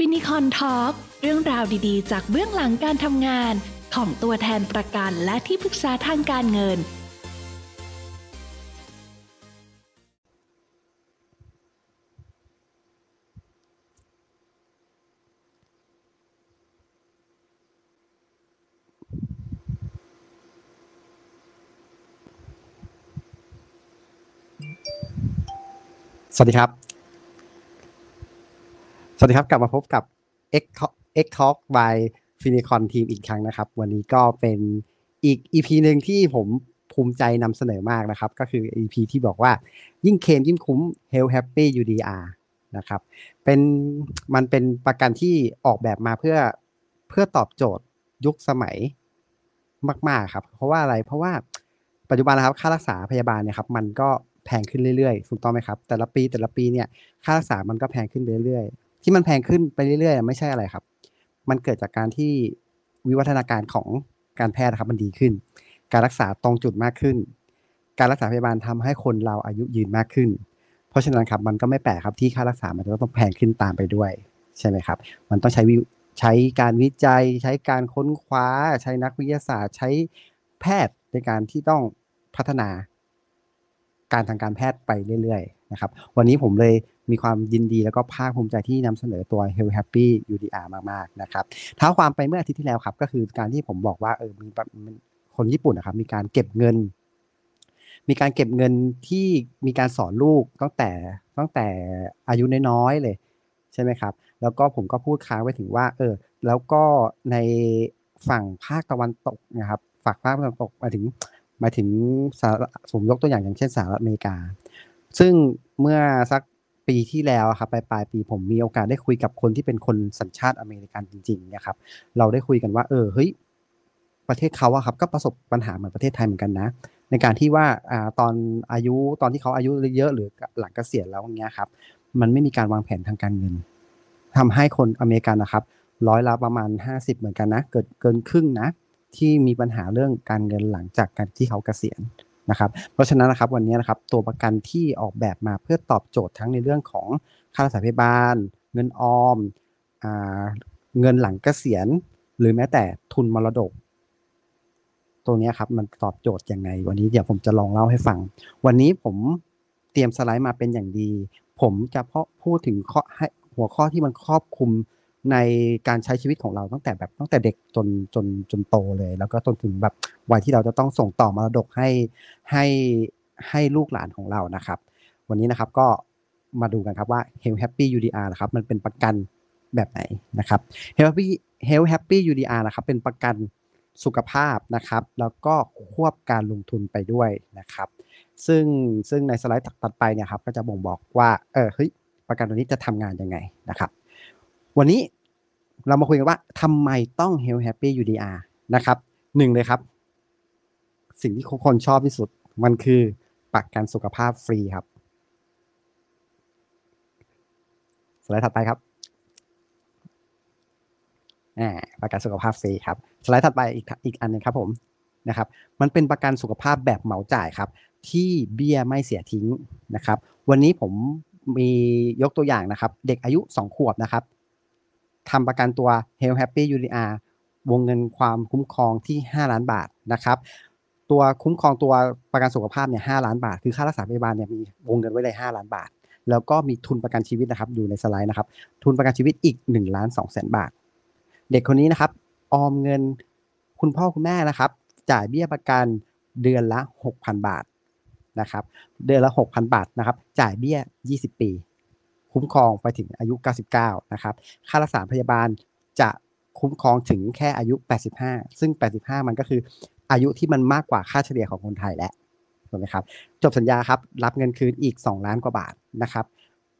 Finicon Talk เรื่องราวดีๆ จากเบื้องหลังการทำงาน ของตัวแทนประกันและที่ปรึกษาทางการเงิน สวัสดีครับ สวัสดีครับกลับมาพบกับ X Talk X Talk by Finicon Team อีกครั้งนะครับ วันนี้ก็เป็นอีก EP หนึ่งที่ผมภูมิใจนำเสนอมากนะครับ ก็คือ EP ที่บอกว่ายิ่งเคมยิ่งคุ้ม Health Happy UDR นะครับเป็นมันเป็นประกันที่ออกแบบมาเพื่อเพื่อตอบโจทย์ยุคสมัยมาก ๆ ครับ เพราะว่าอะไรเพราะว่าปัจจุบันนะครับ ค่ารักษาพยาบาลเนี่ยครับ มันก็แพงขึ้นเรื่อยๆถูกต้องไหมครับ แต่ละปีแต่ละปีเนี่ยค่ารักษามันก็แพงขึ้นเรื่อยๆ ที่มันแพงขึ้นไปเรื่อยๆ ไม่ใช่อะไรครับ มันเกิดจากการที่วิวัฒนาการของการแพทย์ครับมันดีขึ้น การรักษาตรงจุดมากขึ้น การรักษาพยาบาลทำให้คนเราอายุยืนมากขึ้น เพราะฉะนั้นครับมันก็ไม่แปลกครับที่ค่ารักษามันจะต้องแพงขึ้นตามไปด้วยใช่ไหมครับ มันต้องใช้วิใช้การวิจัย ใช้การค้นคว้า ใช้นักวิทยาศาสตร์ ใช้แพทย์ในการที่ต้องพัฒนาการทางการแพทย์ไปเรื่อยๆนะครับ วันนี้ผมเลย มีความยินดีแล้วก็ภาคภูมิใจที่นำเสนอตัว Health Happy UDR มากๆนะครับเท้าความไปเมื่ออาทิตย์ที่แล้วครับ ก็คือการที่ผมบอกว่าเออมีคนญี่ปุ่นนะครับมีการเก็บเงิน มีการเก็บเงินที่มีการสอนลูกตั้งแต่ตั้งแต่อายุน้อยๆเลยใช่ไหมครับ แล้วก็ผมก็พูดค้างไว้ถึงว่า เออ แล้วก็ในฝั่งภาคตะวันตกนะครับฝั่งภาคตะวันตกมาถึงมาถึงสผมยกตัวอย่างอย่างเช่นสหรัฐอเมริกา ซึ่งเมื่อสัก ปีที่แล้วครับปลายปลายปีผมมีโอกาสได้คุยกับคนที่เป็นคนสัญชาติอเมริกันจริงๆนะครับ เราได้คุยกันว่า เออเฮ้ยประเทศเขาอะครับก็ประสบปัญหาเหมือนประเทศไทยเหมือนกันนะ ในการที่ว่าอ่าตอนอายุตอนที่เขาอายุเยอะหรือหลังเกษียณแล้วอย่างเงี้ยครับ มันไม่มีการวางแผนทางการเงินทำให้คนอเมริกันนะครับ ร้อยละประมาณ 50 เหมือนกันนะ เกิดเกินครึ่งนะ ที่มีปัญหาเรื่องการเงินหลังจากการที่เขาเกษียณ นะครับเพราะฉะนั้นนะครับวันนี้นะครับตัวประกันที่ออกแบบมาเพื่อตอบโจทย์ทั้งในเรื่องของค่ารักษาพยาบาล เงินออมอเงินหลังเกษียณ หรือแม้แต่ทุนมรดก ตัวนี้ครับมันตอบโจทย์ยังไง วันนี้เดี๋ยวผมจะลองเล่าให้ฟัง วันนี้ผมเตรียมสไลด์มาเป็นอย่างดี ผมจะเพาะพูดถึงข้อให้หัวข้อที่มันครอบคลุม ในการใช้ชีวิตของเราตั้งแต่แบบตั้งแต่เด็กจนจนจนโตเลย แล้วก็จนถึงแบบวัยที่เราจะต้องส่งต่อมรดกให้ให้ให้ลูกหลานของเรานะครับ วันนี้นะครับก็มาดูกันครับว่า Health Happy UDR นะครับมันเป็นประกันแบบไหนนะครับ Health Happy Health Happy UDR นะครับเป็นประกันสุขภาพนะครับ แล้วก็ควบการลงทุนไปด้วยนะครับ ซึ่งซึ่งในสไลด์ตัดไปเนี่ยครับก็จะบ่งบอกว่าเออเฮ้ยประกันตัวนี้จะทำงานยังไงนะครับ วันนี้ เรามาคุยกันว่าทำไมต้อง Health Happy UDR นะครับหนึ่งเลยครับ สิ่งที่คนชอบที่สุด มันคือประกันสุขภาพฟรีครับสไลด์ถัดไปครับอ่าประกันสุขภาพฟรีครับสไลด์ถัดไปอีกอีกอันหนึงครับผมนะครับ มันเป็นประกันสุขภาพแบบเหมาจ่ายครับ ที่เบี้ยไม่เสียทิ้งนะครับ วันนี้ผมมียกตัวอย่างนะครับ เด็กอายุ 2 ขวบนะครับ ทำประกันตัว Health Happy UDR วงเงินความคุ้มครองที่ 5 ล้านบาทนะครับตัวคุ้มครองตัวประกันสุขภาพเนี่ย5ล้านบาท คือค่ารักษาพยาบาลเนี่ยมีวงเงินไว้เลย 5 ล้านบาท แล้วก็มีทุนประกันชีวิตนะครับอยู่ในสไลด์นะครับทุนประกันชีวิตอีก1ล้าน2แสนบาท เด็กคนนี้นะครับออมเงินคุณพ่อคุณแม่นะครับ จ่ายเบี้ยประกันเดือนละ 6,000 บาทนะครับเดือนละ 6,000 บาทนะครับจ่ายเบี้ย 20 ปี คุ้มครองไปถึงอายุ 99 นะครับ ค่ารักษาพยาบาลจะคุ้มครองถึงแค่อายุ 85 ซึ่ง 85 มันก็คืออายุที่มันมากกว่าค่าเฉลี่ยของคนไทยแล้วถูกไหมครับ จบสัญญาครับ รับเงินคืนอีก 2 ล้านกว่าบาทนะครับ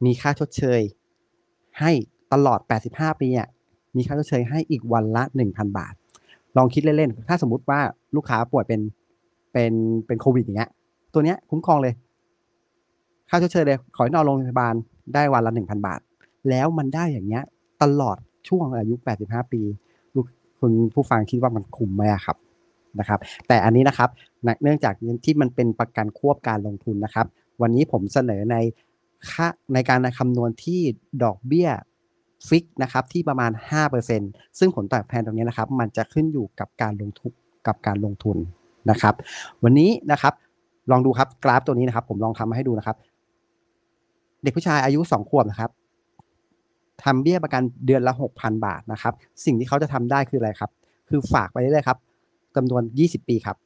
มีค่าชดเชยให้ตลอด 85 ปีเนี่ยมีค่าชดเชยให้อีกวันละ 1,000 บาท ลองคิดเล่นๆ ถ้าสมมุติว่าลูกค้าป่วยเป็นเป็นเป็นโควิดอย่างเงี้ย ตัวเนี้ยคุ้มครองเลย ค่าชดเชยเลย ขอให้นอนโรงพยาบาล ได้วันละ 1,000 บาท แล้วมันได้อย่างเงี้ยตลอดช่วงอายุ 85 ปีลูกคุณผู้ฟังคิดว่ามันคุ้มไหมครับนะครับ แต่อันนี้นะครับเนื่องจากที่มันเป็นประกันควบการลงทุนนะครับ วันนี้ผมเสนอในค่าในการคำนวณที่ดอกเบี้ยฟิกนะครับที่ประมาณ 5%ซึ่งผลตอบแทนตรงนี้นะครับ มันจะขึ้นอยู่กับการลงทุนกับการลงทุนนะครับ วันนี้นะครับลองดูครับกราฟตัวนี้นะครับ ผมลองทำมาให้ดูนะครับ เด็กผู้ชายอายุสองขวบนะครับทำเบี้ยประกันเดือนละหกพันบาทนะครับ สิ่งที่เขาจะทำได้คืออะไรครับ คือฝากไปเรื่อยๆครับจำนวนยี่สิบปีครับ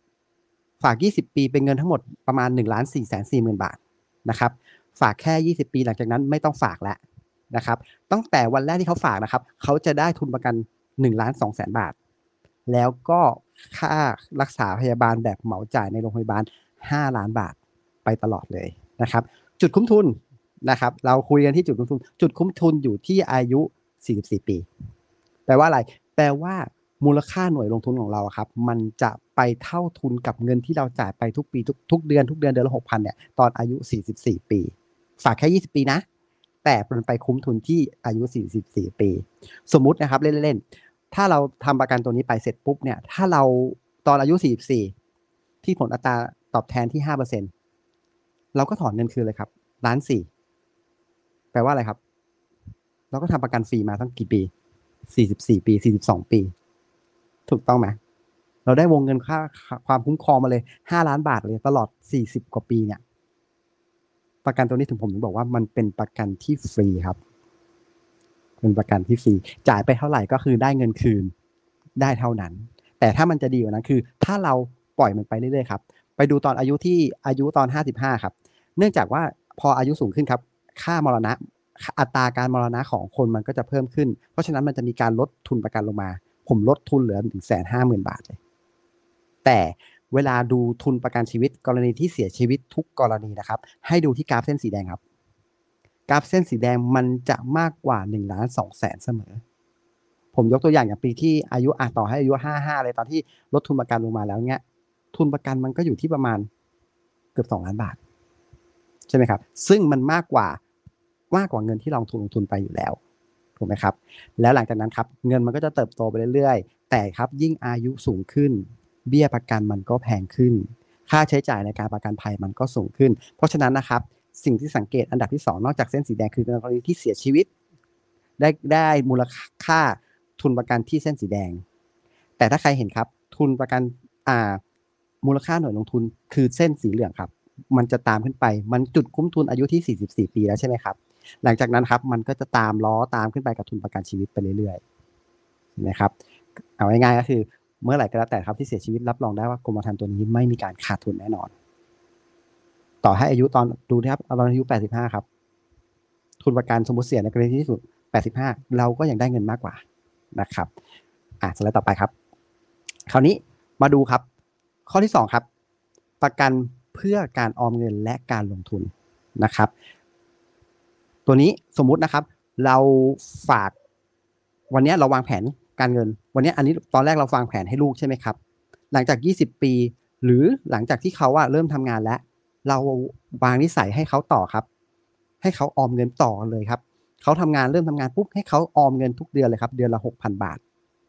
ฝากยี่สิบปีเป็นเงินทั้งหมดประมาณหนึ่งล้านสี่แสนสี่หมื่นบาทนะครับ ฝากแค่ยี่สิบปีหลังจากนั้นไม่ต้องฝากแล้วนะครับ ตั้งแต่วันแรกที่เขาฝากนะครับ เขาจะได้ทุนประกันหนึ่งล้านสองแสนบาท แล้วก็ค่ารักษาพยาบาลแบบเหมาจ่ายในโรงพยาบาล5ล้านบาทไปตลอดเลยนะครับ จุดคุ้มทุน นะครับ เราคุยกันที่จุดคุ้มทุน จุดคุ้มทุนอยู่ที่อายุ 44 ปี แปลว่าอะไร แปลว่ามูลค่าหน่วยลงทุนของเราครับ มันจะไปเท่าทุนกับเงินที่เราจ่ายไปทุกปีทุกทุกเดือนทุกเดือนเดือนละ6,000เนี่ยตอนอายุ 44 ปี ฝากแค่ 20 ปีนะ แต่มันไปคุ้มทุนที่อายุ 44 ปี สมมุตินะครับเล่นๆถ้าเราทำประกันตัวนี้ไปเสร็จปุ๊บเนี่ยถ้าเราตอนอายุ 44 ที่ผลอัตราตอบแทนที่ 5%เราก็ถอนเงินคืนเลยครับล้านสี่ แปลว่าอะไรครับ เราก็ทำประกันฟรีมาตั้งกี่ปี44ปี42ปี ถูกต้องไหมเราได้วงเงินค่าความคุ้มครองมาเลย5ล้านบาทเลยตลอด40กว่าปีเนี่ย ประกันตัวนี้ถึงผมถึงบอกว่ามันเป็นประกันที่ฟรีครับเป็นประกันที่ฟรีจ่ายไปเท่าไหร่ก็คือได้เงินคืนได้เท่านั้น แต่ถ้ามันจะดีกว่านั้นคือ ถ้าเราปล่อยมันไปเรื่อยๆครับ ไปดูตอนอายุที่อายุตอน 55 ครับ เนื่องจากว่าพออายุสูงขึ้นครับ ค่ามรณะอัตราการมรณะของคนมันก็จะเพิ่มขึ้น เพราะฉะนั้นมันจะมีการลดทุนประกันลงมา ผมลดทุนเหลือถึงแสนห้าหมื่นบาทเลย แต่เวลาดูทุนประกันชีวิตกรณีที่เสียชีวิตทุกกรณีนะครับ ให้ดูที่กราฟเส้นสีแดงครับกราฟเส้นสีแดงมันจะมากกว่า1นึ่งล้านสองแสนเสมอ ผมยกตัวอย่างอย่างปีที่อายุอะต่อให้อายุห้าห้าเลยตอนที่ลดทุนประกันลงมาแล้วเนี้ย ทุนประกันมันก็อยู่ที่ประมาณเกือบสองล้านบาท ใช่ไหมครับ ซึ่งมันมากกว่ามากกว่าเงินที่ลงทุนลงทุนไปอยู่แล้วถูกไหมครับ แล้วหลังจากนั้นครับเงินมันก็จะเติบโตไปเรื่อยๆ แต่ครับยิ่งอายุสูงขึ้น เบี้ยประกันมันก็แพงขึ้น ค่าใช้จ่ายในการประกันภัยมันก็สูงขึ้น เพราะฉะนั้นนะครับสิ่งที่สังเกตอันดับที่สองนอกจากเส้นสีแดงคือกรณีที่เสียชีวิต ได้ได้มูลค่าทุนประกันที่เส้นสีแดง แต่ถ้าใครเห็นครับ ทุนประกันอ่ามูลค่าหน่วยลงทุนคือเส้นสีเหลืองครับ มันจะตามขึ้นไป มันจุดคุ้มทุนอายุที่ 44 ปีแล้วใช่ไหมครับ หลังจากนั้นครับ มันก็จะตามล้อตามขึ้นไปกับทุนประกันชีวิตไปเรื่อยๆ เห็นะครับ เอาง่ายๆก็คือ เมื่อไหร่ก็แล้วแต่ครับที่เสียชีวิตรับรองได้ว่ากรมธรรม์ตัวนี้ไม่มีการขาดทุนแน่นอน ต่อให้อายุตอนดูนะครับตอนอายุ 85 ครับ ทุนประกันสมมติเสียในกรณีที่สุด 85 เราก็ยังได้เงินมากกว่านะครับ อะสไลด์ต่อไปครับ คราวนี้มาดูครับ ข้อที่ 2 ครับ ประกัน เพื่อการออมเงินและการลงทุนนะครับ ตัวนี้สมมุตินะครับ เราฝาก วันนี้เราวางแผนการเงิน วันนี้อันนี้ตอนแรกเราวางแผนให้ลูกใช่ไหมครับ หลังจาก 20 ปี หรือหลังจากที่เขาอะเริ่มทำงานแล้ว เราวางนิสัยให้เขาต่อครับ ให้เขาออมเงินต่อเลยครับเขาทำงานเริ่มทำงานปุ๊บให้เขาออมเงินทุกเดือนเลยครับ เดือนละ 6,000 บาท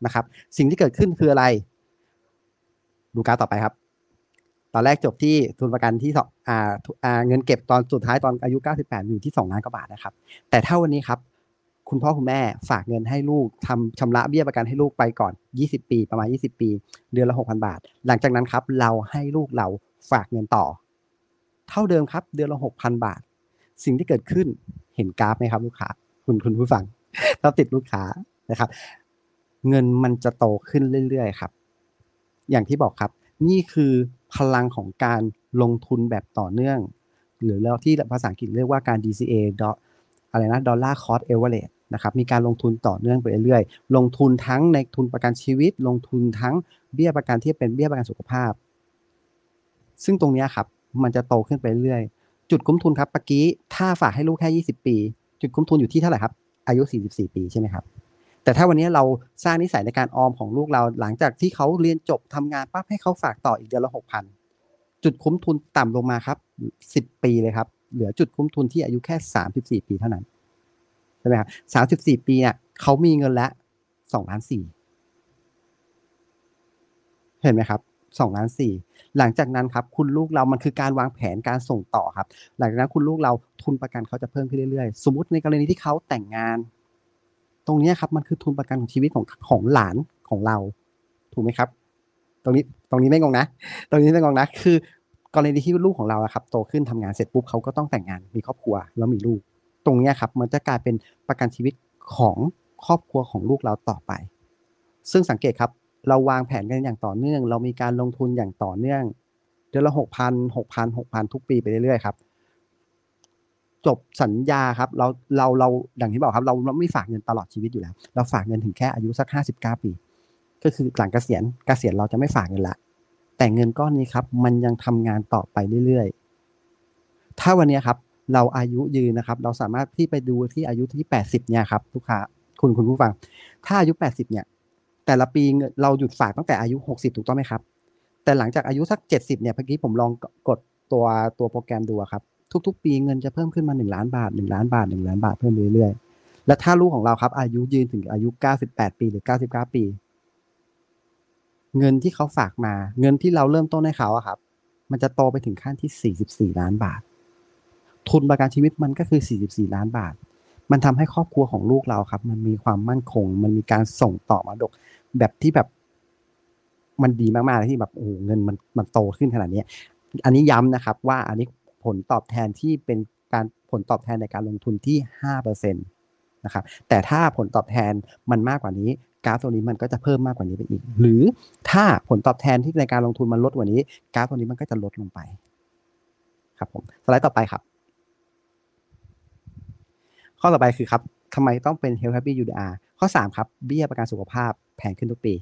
นะครับ สิ่งที่เกิดขึ้นคืออะไร ดูกาฟต่อไปครับ ตอนแรกจบที่ทุนประกันที่สองอ่าอ่าเงินเก็บตอนสุดท้ายตอนอายุ 98 อยู่ที่2ล้านกว่าบาทนะครับ แต่ถ้าวันนี้ครับ คุณพ่อคุณแม่ฝากเงินให้ลูกทำชำระเบี้ยประกันให้ลูกไปก่อน 20 ปี ประมาณ 20 ปี เดือนละ 6,000 บาท หลังจากนั้นครับ เราให้ลูกเราฝากเงินต่อ เท่าเดิมครับ เดือนละ 6,000 บาท สิ่งที่เกิดขึ้นเห็นกราฟไหมครับลูกค้าคุณคุณผู้ฟังเราติดลูกค้านะครับ เงินมันจะโตขึ้นเรื่อยๆครับ อย่างที่บอกครับ นี่คือ พลังของการลงทุนแบบต่อเนื่อง หรือแล้วที่ภาษาอังกฤษเรียกว่าการ DCA ดออะไรนะ Dollar Cost Average นะครับมีการลงทุนต่อเนื่องไปเรื่อยๆ ลงทุนทั้งในทุนประกันชีวิต ลงทุนทั้งเบี้ยประกันที่เป็นเบี้ยประกันสุขภาพ ซึ่งตรงนี้ครับมันจะโตขึ้นไปเรื่อยๆจุดคุ้มทุนครับเมื่อกี้ถ้าฝากให้ลูกแค่ 20 ปี จุดคุ้มทุนอยู่ที่เท่าไหร่ครับ อายุ 44 ปีใช่ไหมครับ แต่ถ้าวันนี้เราสร้างนิสัยในการออมของลูกเราหลังจากที่เขาเรียนจบทำงานปั๊บให้เขาฝากต่ออีกเดือนละหกพันจุดคุ้มทุนต่ำลงมาครับสิบปีเลยครับ เหลือจุดคุ้มทุนที่อายุแค่สามสิบสี่ปีเท่านั้นใช่ไหมครับสามสิบสี่ปีเนี่ยเขามีเงินแล้วสองล้านสี่เห็นไหมครับสองล้านสี่หลังจากนั้นครับ คุณลูกเรามันคือการวางแผนการส่งต่อครับ หลังจากนั้นคุณลูกเราทุนประกันเขาจะเพิ่มขึ้นเรื่อยๆ สมมติในกรณีที่เขาแต่งงาน ตรงนี้ครับมันคือทุนประกันของชีวิตของของหลานของเรา ถูกไหมครับ ตรงนี้ตรงนี้ไม่งงนะ ตรงนี้ไม่งงนะ คือกรณีที่ลูกของเราครับโตขึ้นทำงานเสร็จปุ๊บเขาก็ต้องแต่งงานมีครอบครัวแล้วมีลูก ตรงนี้ครับมันจะกลายเป็นประกันชีวิตของครอบครัวของลูกเราต่อไป ซึ่งสังเกตครับเราวางแผนกันอย่างต่อเนื่อง เรามีการลงทุนอย่างต่อเนื่อง เดือนละหกพันหกพันหกพันทุกปีไปเรื่อยๆครับ จบสัญญาครับเราเราเราอย่างที่บอกครับ เราไม่ฝากเงินตลอดชีวิตอยู่แล้ว เราฝากเงินถึงแค่อายุสักห้าสิบเก้าปี ก็คือหลังเกษียณเกษียณเราจะไม่ฝากเงินละ แต่เงินก้อนนี้ครับ มันยังทำงานต่อไปเรื่อยๆ ถ้าวันนี้ครับ เราอายุยืนนะครับ เราสามารถที่ไปดูที่อายุที่แปดสิบเนี่ยครับลูกค้าคุณคุณผู้ฟัง ถ้าอายุแปดสิบเนี่ย แต่ละปีเงินเราหยุดฝากตั้งแต่อายุหกสิบถูกต้องไหมครับ แต่หลังจากอายุสักเจ็ดสิบเนี่ยเมื่อกี้ผมลองกดตัวตัวโปรแกรมดูครับ ทุก ๆ ปีเงินจะเพิ่มขึ้นมาหนึ่งล้านบาทหนึ่งล้านบาทหนึ่งล้านบาทเพิ่มเรื่อยๆและถ้าลูกของเราครับอายุยืนถึงอายุเก้าสิบแปดปีหรือเก้าสิบเก้าปี เงินที่เขาฝากมา เงินที่เราเริ่มต้นให้เขาอะครับ มันจะโตไปถึงขั้นที่สี่สิบสี่ล้านบาท ทุนประกันชีวิตมันก็คือสี่สิบสี่ล้านบาท มันทำให้ครอบครัวของลูกเราครับ มันมีความมั่นคง มันมีการส่งต่อมาดกแบบที่แบบมันดีมากๆที่แบบโอ้เงินมันมันโตขึ้นขนาดนี้ อันนี้ย้ำนะครับ ว่าอันนี้ ผลตอบแทนที่เป็นการผลตอบแทนในการลงทุนที่ห้าเปอร์เซ็นตนะครับแต่ถ้าผลตอบแทนมันมากกว่านี้กราฟตัวนี้มันก็จะเพิ่มมากกว่านี้ไปอีก หรือถ้าผลตอบแทนที่ในการลงทุนมันลดกว่านี้กราฟตัวนี้มันก็จะลดลงไปครับผมสไลด์ต่อไปครับ ข้อต่อไปคือครับทำไมต้องเป็น Health Happy UDR ข้อ 3 ครับ เบี้ยประกันสุขภาพแพงขึ้นทุกปี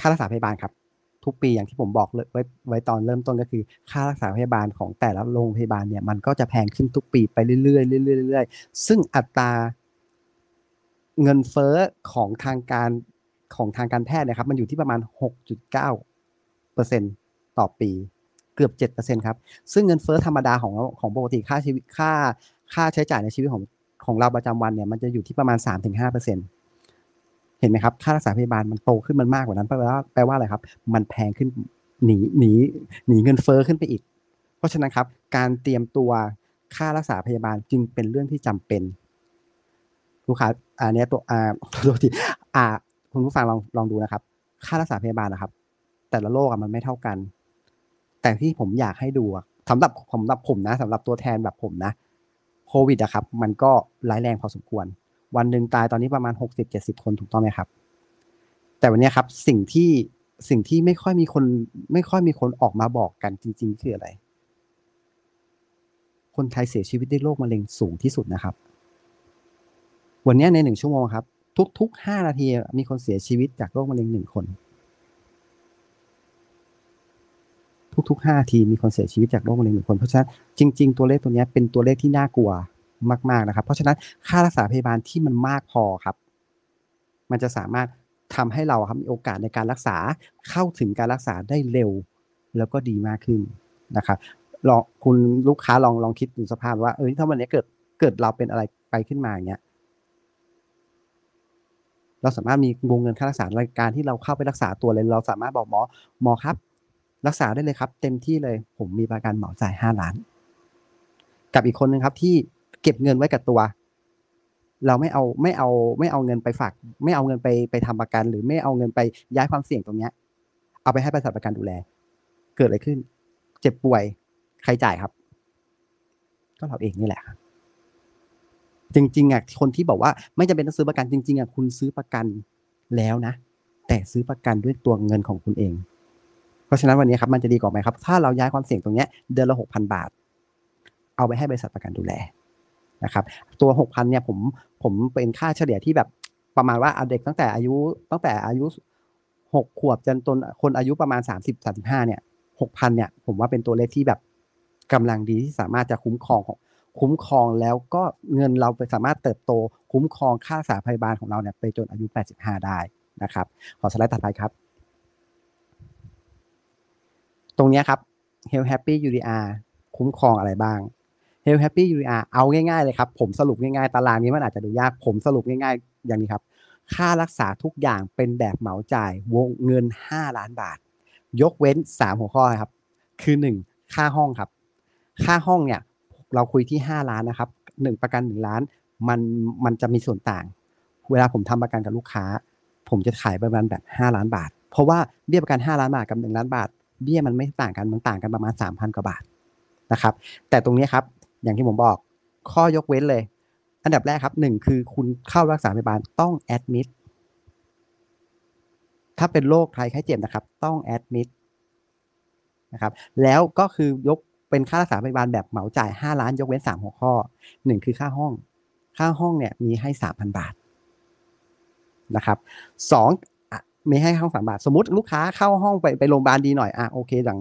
ค่ารักษาพยาบาลครับ ทุกปีอย่างที่ผมบอกเลยไว้ไว้ตอนเริ่มต้นก็คือ ค่ารักษาพยาบาลของแต่ละโรงพยาบาลเนี่ยมันก็จะแพงขึ้นทุกปีไปเรื่อยๆเรื่อยๆเรื่อยๆซึ่งอัตราเงินเฟ้อของทางการของทางการแพทย์นะครับ มันอยู่ที่ประมาณ 6.9เปอร์เซ็นต่อปีเกือบ 7%ครับ ซึ่งเงินเฟ้อธรรมดาของของปกติค่าชีวิตค่าค่าใช้จ่ายในชีวิตของของเราประจำวันเนี่ยมันจะอยู่ที่ประมาณ 3-5% เห็นไหมครับ ค่ารักษาพยาบาลมันโตขึ้นมันมากกว่านั้นแปลว่าแปลว่าอะไรครับ มันแพงขึ้นหนีหนีหนีเงินเฟ้อขึ้นไปอีก เพราะฉะนั้นครับ การเตรียมตัวค่ารักษาพยาบาลจึงเป็นเรื่องที่จำเป็น ลูกค้าอันนี้ตัวอ่าตัวที่อ่าคุณผู้ฟังลองลองดูนะครับ ค่ารักษาพยาบาลนะครับ แต่ละโรคมันไม่เท่ากัน แต่ที่ผมอยากให้ดูสำหรับสำหรับผมนะสำหรับตัวแทนแบบผมนะโควิดอะครับ มันก็ร้ายแรงพอสมควร วันหนึ่งตายตอนนี้ประมาณหกสิบเจ็ดสิบคนถูกต้องไหมครับ แต่วันนี้ครับสิ่งที่สิ่งที่ไม่ค่อยมีคน ไม่ค่อยมีคนออกมาบอกกันจริง ๆ คืออะไร คนไทยเสียชีวิตด้วยโรคมะเร็งสูงที่สุดนะครับ วันนี้ในหนึ่งชั่วโมงครับ ทุกๆห้านาทีมีคนเสียชีวิตจากโรคมะเร็งหนึ่งคน ทุกๆห้าทีมีคนเสียชีวิตจากโรคมะเร็งหนึ่งคนเพราะฉะนั้นจริง ๆ ตัวเลขตัวนี้เป็นตัวเลขที่น่ากลัว มาก ๆนะครับ เพราะฉะนั้นค่ารักษาพยาบาลที่มันมากพอครับ มันจะสามารถทำให้เราครับมีโอกาสในการรักษาเข้าถึงการรักษาได้เร็วแล้วก็ดีมากขึ้นนะครับลองคุณลูกค้าลองลองคิดดูสภาพว่าเออถ้าวันนี้เกิดเกิดเราเป็นอะไรไปขึ้นมาอย่างเงี้ยเราสามารถมีวงเงินค่ารักษารายการที่เราเข้าไปรักษาตัวเลย เราสามารถบอกหมอหมอครับ รักษาได้เลยครับ เต็มที่เลย ผมมีประกันเหมาจ่ายห้าล้าน กับอีกคนหนึ่งครับที่ เก็บเงินไว้กับตัว เราไม่เอาไม่เอาไม่เอาเงินไปฝาก ไม่เอาเงินไปไปทำประกัน หรือไม่เอาเงินไปย้ายความเสี่ยงตรงเนี้ย เอาไปให้บริษัทประกันดูแล เกิดอะไรขึ้น เจ็บป่วยใครจ่ายครับ ก็เราเองนี่แหละครับจริงๆอะคนที่บอกว่าไม่จำเป็นต้องซื้อประกันจริงๆอะคุณซื้อประกันแล้วนะ แต่ซื้อประกันด้วยตัวเงินของคุณเอง เพราะฉะนั้นวันนี้ครับมันจะดีกว่าไหมครับ ถ้าเราย้ายความเสี่ยงตรงเนี้ยเดือนละหกพันบาท เอาไปให้บริษัทประกันดูแล นะครับตัวหกพันเนี่ยผมผมเป็นค่าเฉลี่ยที่แบบประมาณว่าเด็กตั้งแต่อายุตั้งแต่อายุหกขวบจนตนคนอายุประมาณสามสิบสามสิบห้าเนี่ยหกพันเนี่ยผมว่าเป็นตัวเลขที่แบบกำลังดีที่สามารถจะคุ้มครองของคุ้มครองแล้วก็เงินเราไปสามารถเติบโต คุ้มครองค่ารักษาพยาบาลของเราเนี่ยไปจนอายุ 85 ได้นะครับ ขอสไลด์ถัดไปครับ ตรงนี้ครับ Health Happy UDR คุ้มครองอะไรบ้าง Health Happy UDR เอาง่ายๆเลยครับ ผมสรุปง่ายๆ ตารางนี้มันอาจจะดูยาก ผมสรุปง่ายๆ อย่างนี้ครับ ค่ารักษาทุกอย่างเป็นแบบเหมาจ่ายวงเงิน 5 ล้านบาท ยกเว้น 3 หัวข้อครับ คือ 1 ค่าห้องครับ ค่าห้องเนี่ยเราคุยที่ 5 ล้านนะครับหนึ่งประกันหนึ่งล้านมันมันจะมีส่วนต่าง เวลาผมทำประกันกับลูกค้า ผมจะขายประมาณแบบห้าล้านบาท เพราะว่าเบี้ยประกันห้าล้านบาทกับหนึ่งล้านบาท เบี้ยมันไม่ต่างกันมันต่างกันประมาณสามพันกว่าบาทนะครับ แต่ตรงนี้ครับ อย่างที่ผมบอก ข้อยกเว้นเลย อันดับแรกครับหนึ่งคือคุณเข้ารักษาพยาบาลต้องแอดมิดถ้าเป็นโรคใครไข้เจ็บนะครับ ต้องแอดมิดนะครับ แล้วก็คือยกเป็นค่ารักษาพยาบาลแบบเหมาจ่ายห้าล้านยกเว้นสามหัวข้อหนึ่งคือค่าห้อง ค่าห้องเนี่ยมีให้สามพันบาทนะครับสองมีให้ห้องสามบาท สมมติลูกค้าเข้าห้องไปไปโรงพยาบาลดีหน่อยอะโอเคอย่าง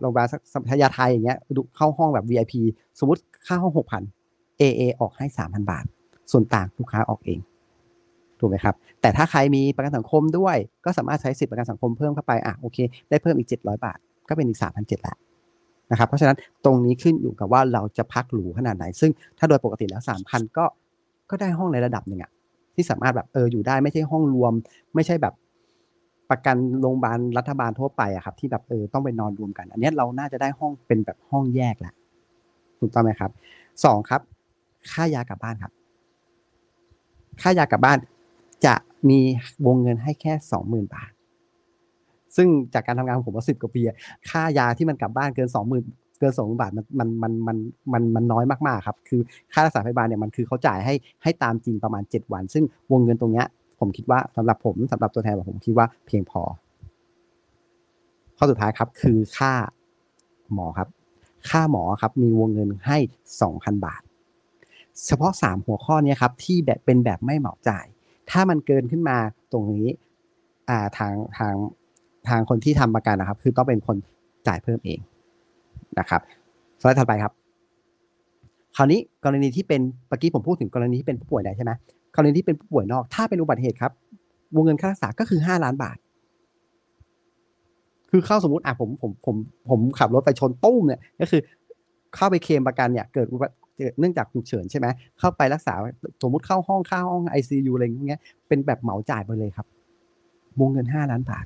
โรงพยาบาลสักพยาไทยอย่างเงี้ยดูเข้าห้องแบบ VIP สมมติค่าห้องหกพัน AA ออกให้สามพันบาท ส่วนต่างลูกค้าออกเองถูกไหมครับ แต่ถ้าใครมีประกันสังคมด้วย ก็สามารถใช้สิทธิประกันสังคมเพิ่มเข้าไปอะโอเค ได้เพิ่มอีก 700 บาท ก็เป็นอีก 3,700แล้วนะครับ เพราะฉะนั้นตรงนี้ขึ้นอยู่กับว่าเราจะพักหรูขนาดไหน ซึ่งถ้าโดยปกติแล้ว 3,000 ก็ก็ได้ห้องในระดับหนึ่งอะที่สามารถแบบเอออยู่ได้ไม่ใช่ห้องรวม ไม่ใช่แบบ ประกันโรงพยาบาลรัฐบาลทั่วไปอะครับ ที่แบบเออต้องไปนอนรวมกัน อันนี้เราน่าจะได้ห้องเป็นแบบห้องแยกแหละถูกต้องไหมครับสองครับ ค่ายากลับบ้านครับ ค่ายากลับบ้านจะมีวงเงินให้แค่สองหมื่นบาท ซึ่งจากการทำงานของผมมาสิบกว่าปีค่ายาที่มันกลับบ้านเกินสองหมื่นเกินสองบาทมันมันมันมันมันมันน้อยมากๆครับ คือค่ารักษาพยาบาลเนี่ยมันคือเขาจ่ายให้ให้ตามจริงประมาณเจ็ดวัน ซึ่งวงเงินตรงเนี้ย ผมคิดว่าสำหรับผมสำหรับตัวแทนผมคิดว่าเพียงพอ ข้อสุดท้ายครับคือค่าหมอครับ ค่าหมอครับมีวงเงินให้สองพันบาท เฉพาะสามหัวข้อนี้ครับที่แบบเป็นแบบไม่เหมาจ่าย ถ้ามันเกินขึ้นมาตรงนี้อ่าทางทางทางคนที่ทำประกันนะครับ คือต้องเป็นคนจ่ายเพิ่มเองนะครับสไลด์ถัดไปครับ คราวนี้กรณีที่เป็นเมื่อกี้ผมพูดถึงกรณีที่เป็นผู้ป่วยใดใช่ไหม กรณีที่เป็นผู้ป่วยนอก ถ้าเป็นอุบัติเหตุครับ วงเงินค่ารักษาก็คือห้าล้านบาท คือเข้าสมมติอะผมผมผมผมขับรถไปชนตุ้มเนี่ย ก็คือ เข้าไปเคลมประกันเนี่ย เกิดอุบัติเนื่องจากฉุกเฉินใช่ไหมเข้าไปรักษาสมมติเข้าห้องเข้าห้องไอซียูอะไรอย่างเงี้ยเป็นแบบเหมาจ่ายไปเลยครับ วงเงินห้าล้านบาท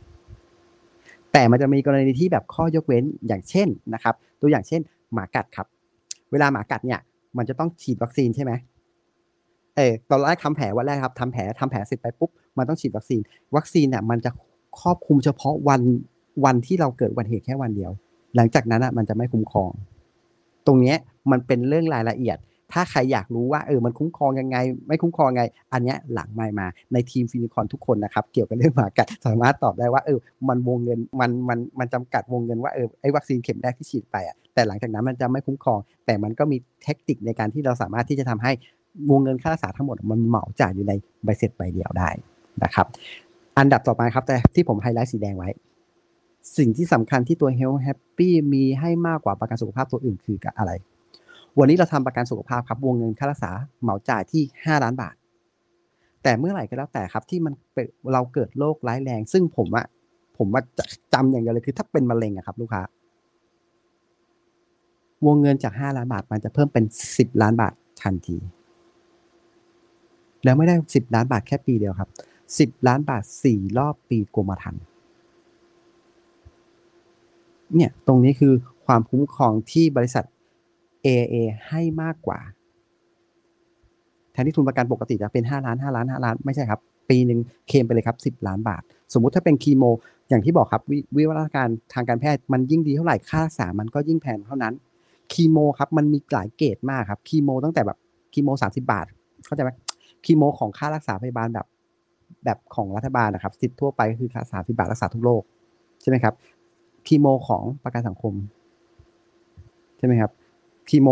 แต่มันจะมีกรณีที่แบบข้อยกเว้นอย่างเช่นนะครับ ตัวอย่างเช่น หมากัดครับ เวลาหมากัดเนี่ย มันจะต้องฉีดวัคซีนใช่ไหม เออตอนแรกทำแผลวันแรกครับทำแผลทำแผลเสร็จไปปุ๊บมันต้องฉีดวัคซีน วัคซีนเนี่ยมันจะครอบคลุมเฉพาะวันวันที่เราเกิดอุบัติเหตุแค่วันเดียว หลังจากนั้นอะมันจะไม่คุ้มครอง ตรงเนี้ยมันเป็นเรื่องรายละเอียด ถ้าใครอยากรู้ว่าเออมันคุ้มครองยังไง ไม่คุ้มครองยังไง อันเนี้ยหลังไม่มาในทีมฟินิคอนทุกคนนะครับ เกี่ยวกับเรื่องหมากัดสามารถตอบได้ว่าเออมันวงเงินมันมันมันจำกัดวงเงินว่าเออไอ้วัคซีนเข็มแรกที่ฉีดไปอะแต่หลังจากนั้นมันจะไม่คุ้มครอง แต่มันก็มีเทคนิคในการที่เราสามารถที่จะทำให้ วงเงินค่ารักษาทั้งหมดมันเหมาจ่ายอยู่ในใบเสร็จใบเดียวได้นะครับ อันดับต่อมาครับ แต่ที่ผมไฮไลท์สีแดงไว้ สิ่งที่สำคัญที่ตัว Health Happy มีให้มากกว่าประกันสุขภาพตัวอื่นคืออะไร วันนี้เราทำประกันสุขภาพครับ วงเงินค่ารักษาเหมาจ่ายที่ 5 ล้านบาท แต่เมื่อไหร่ก็แล้วแต่ครับที่มันเราเกิดโรคร้ายแรง ซึ่งผมอะผมว่าจำอย่างเดียวเลยคือถ้าเป็นมะเร็งอะครับ ลูกค้าวงเงินจาก 5 ล้านบาทมันจะเพิ่มเป็น 10 ล้านบาททันที แล้วไม่ได้ 10 ล้านบาทแค่ปีเดียวครับ 10 ล้านบาท 4 รอบปีกรมธรรม์เนี่ยตรงนี้คือความคุ้มครองที่บริษัท AA ให้มากกว่า แทนที่ทุนประกันปกติจะเป็น 5 ล้าน 5 ล้าน 5 ล้าน ไม่ใช่ครับ ปีหนึ่งเคมไปเลยครับ 10 ล้านบาท สมมุติถ้าเป็นคีโม อย่างที่บอกครับ วิวิวัฒนาการทางการแพทย์มันยิ่งดีเท่าไหร่ค่ารักษา มันก็ยิ่งแพงเท่านั้นคีโมครับมันมีหลายเกรดมากครับคีโมตั้งแต่แบบคีโม30 บาท เข้าใจไหม คีโมของค่ารักษาพยาบาลแบบ แบบของรัฐบาลนะครับสิทธิ์ทั่วไปก็คือค่าสามสิบบาทรักษาทุกโรคใช่ไหมครับคีโมของประกันสังคมใช่ไหมครับคีโม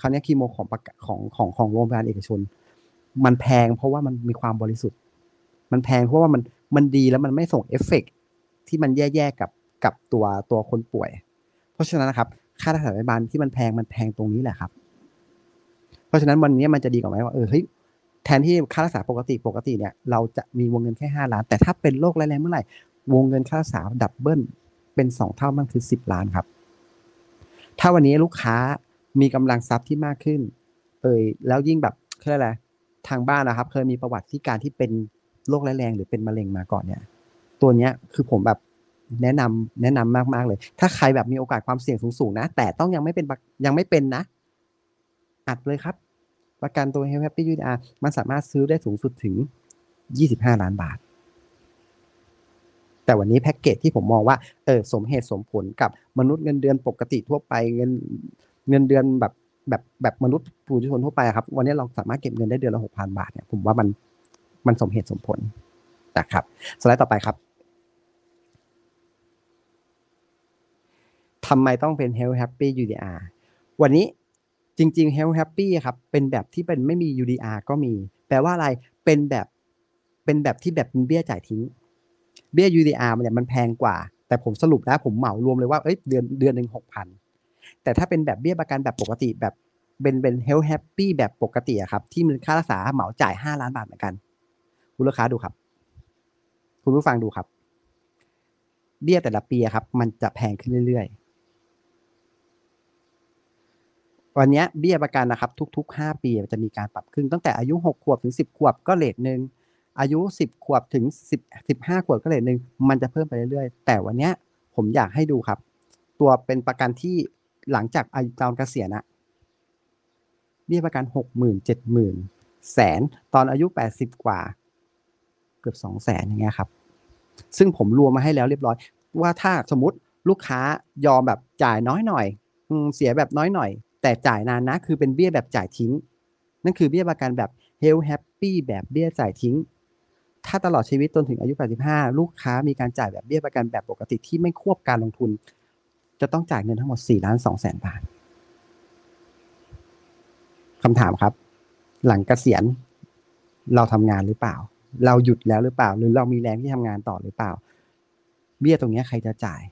คราวนี้คีโมของประกันของของของโรงพยาบาลเอกชน มันแพงเพราะว่ามันมีความบริสุทธิ์ มันแพงเพราะว่ามันมันดีแล้วมันไม่ส่งเอฟเฟกต์ที่มันแย่ๆกับกับตัวตัวคนป่วย เพราะฉะนั้นนะครับ ค่ารักษาพยาบาลที่มันแพงมันแพงตรงนี้แหละครับ เพราะฉะนั้นวันนี้มันจะดีกว่าไหมว่าเออเฮ้ย แทนที่ค่ารักษาปกติปกติเนี่ยเราจะมีวงเงินแค่ห้าล้าน แต่ถ้าเป็นโรคร้ายแรงเมื่อไหร่วงเงินค่ารักษาดับเบิลเป็นสองเท่ามันคือสิบล้านครับ ถ้าวันนี้ลูกค้ามีกำลังทรัพย์ที่มากขึ้น เอยแล้วยิ่งแบบเขาเรียกอะไรทางบ้านนะครับ เคยมีประวัติที่การที่เป็นโรคร้ายแรงหรือเป็นมะเร็งมาก่อนเนี่ย ตัวเนี้ยคือผมแบบแนะนำแนะนำมากๆเลย ถ้าใครแบบมีโอกาสความเสี่ยงสูงๆนะ แต่ต้องยังไม่เป็นยังไม่เป็นนะ อัดเลยครับ ประกันตัว Health Happy UDR มันสามารถซื้อได้สูงสุดถึง 25 ล้านบาท แต่วันนี้แพ็กเกจที่ผมมองว่าเออสมเหตุสมผลกับมนุษย์เงินเดือนปกติทั่วไปเงินเงินเดือนแบบแบบแบบมนุษย์ผู้ชนทั่วไปครับ วันนี้เราสามารถเก็บเงินได้เดือนละหกพันบาทเนี่ยผมว่ามันมันสมเหตุสมผลนะครับสไลด์ต่อไปครับทำไมต้องเป็น Health Happy UDR วันนี้ จริงๆ Health Happy ครับเป็นแบบที่เป็นไม่มี UDR ก็มี แปลว่าอะไรเป็นแบบเป็นแบบที่แบบเป็นเบี้ยจ่ายทิ้ง เบี้ย UDR มันเนี่ยมันแพงกว่า แต่ผมสรุปนะผมเหมารวมเลยว่าเอ้ยเดือนเดือนหนึ่งหกพันแต่ถ้าเป็นแบบเบี้ยประกันแบบปกติแบบเป็นเป็น Health Happy แบบปกติอะครับ ที่มันค่ารักษาเหมาจ่ายห้าล้านบาทเหมือนกันคุณลูกค้าดูครับ คุณผู้ฟังดูครับ เบี้ยแต่ละปีครับ มันจะแพงขึ้นเรื่อยๆ วันนี้เบี้ยประกันนะครับทุกๆห้าปีจะมีการปรับขึ้นตั้งแต่อายุหกขวบถึงสิบขวบก็เลทหนึ่งอายุสิบขวบถึงสิบสิบห้าขวบก็เลทหนึ่งมันจะเพิ่มไปเรื่อยๆ แต่วันนี้ผมอยากให้ดูครับ ตัวเป็นประกันที่หลังจากอายุตอนเกษียณอะเบี้ยประกันหกหมื่นเจ็ดหมื่นแสนตอนอายุแปดสิบกว่า เกือบสองแสนอย่างเงี้ยครับ ซึ่งผมรวมมาให้แล้วเรียบร้อย ว่าถ้าสมมติลูกค้ายอมแบบจ่ายน้อยหน่อยเสียแบบน้อยหน่อย แต่จ่ายนานนะคือเป็นเบี้ยแบบจ่ายทิ้ง นั่นคือเบี้ยประกันแบบ Health Happy แบบเบี้ยจ่ายทิ้ง ถ้าตลอดชีวิตจนถึงอายุ 85 ลูกค้ามีการจ่ายแบบเบี้ยประกันแบบปกติที่ไม่ควบการลงทุน จะต้องจ่ายเงินทั้งหมด4ล้าน2แสนบาทคำถามครับ หลังเกษียณเราทำงานหรือเปล่า เราหยุดแล้วหรือเปล่า หรือเรามีแรงที่ทำงานต่อหรือเปล่า เบี้ยตรงนี้ใครจะจ่าย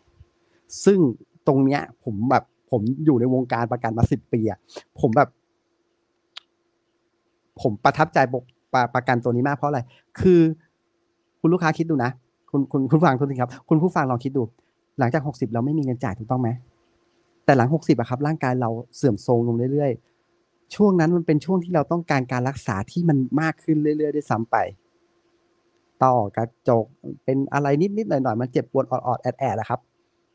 ซึ่งตรงเนี้ยผมแบบ ผมอยู่ในวงการประกันมาสิบปีอะผมแบบ ผมประทับใจประประกันตัวนี้มากเพราะอะไร คือคุณลูกค้าคิดดูนะ คุณคุณคุณฟังทุกท่านครับ คุณผู้ฟังลองคิดดู หลังจากหกสิบเราไม่มีเงินจ่ายถูกต้องไหม แต่หลังหกสิบอะครับ ร่างกายเราเสื่อมโทรมลงเรื่อยๆ ช่วงนั้นมันเป็นช่วงที่เราต้องการการรักษาที่มันมากขึ้นเรื่อยๆด้วยซ้ำไปต่อกระจกเป็นอะไรนิดๆหน่อยๆมันเจ็บปวดออดๆแอดๆนะครับ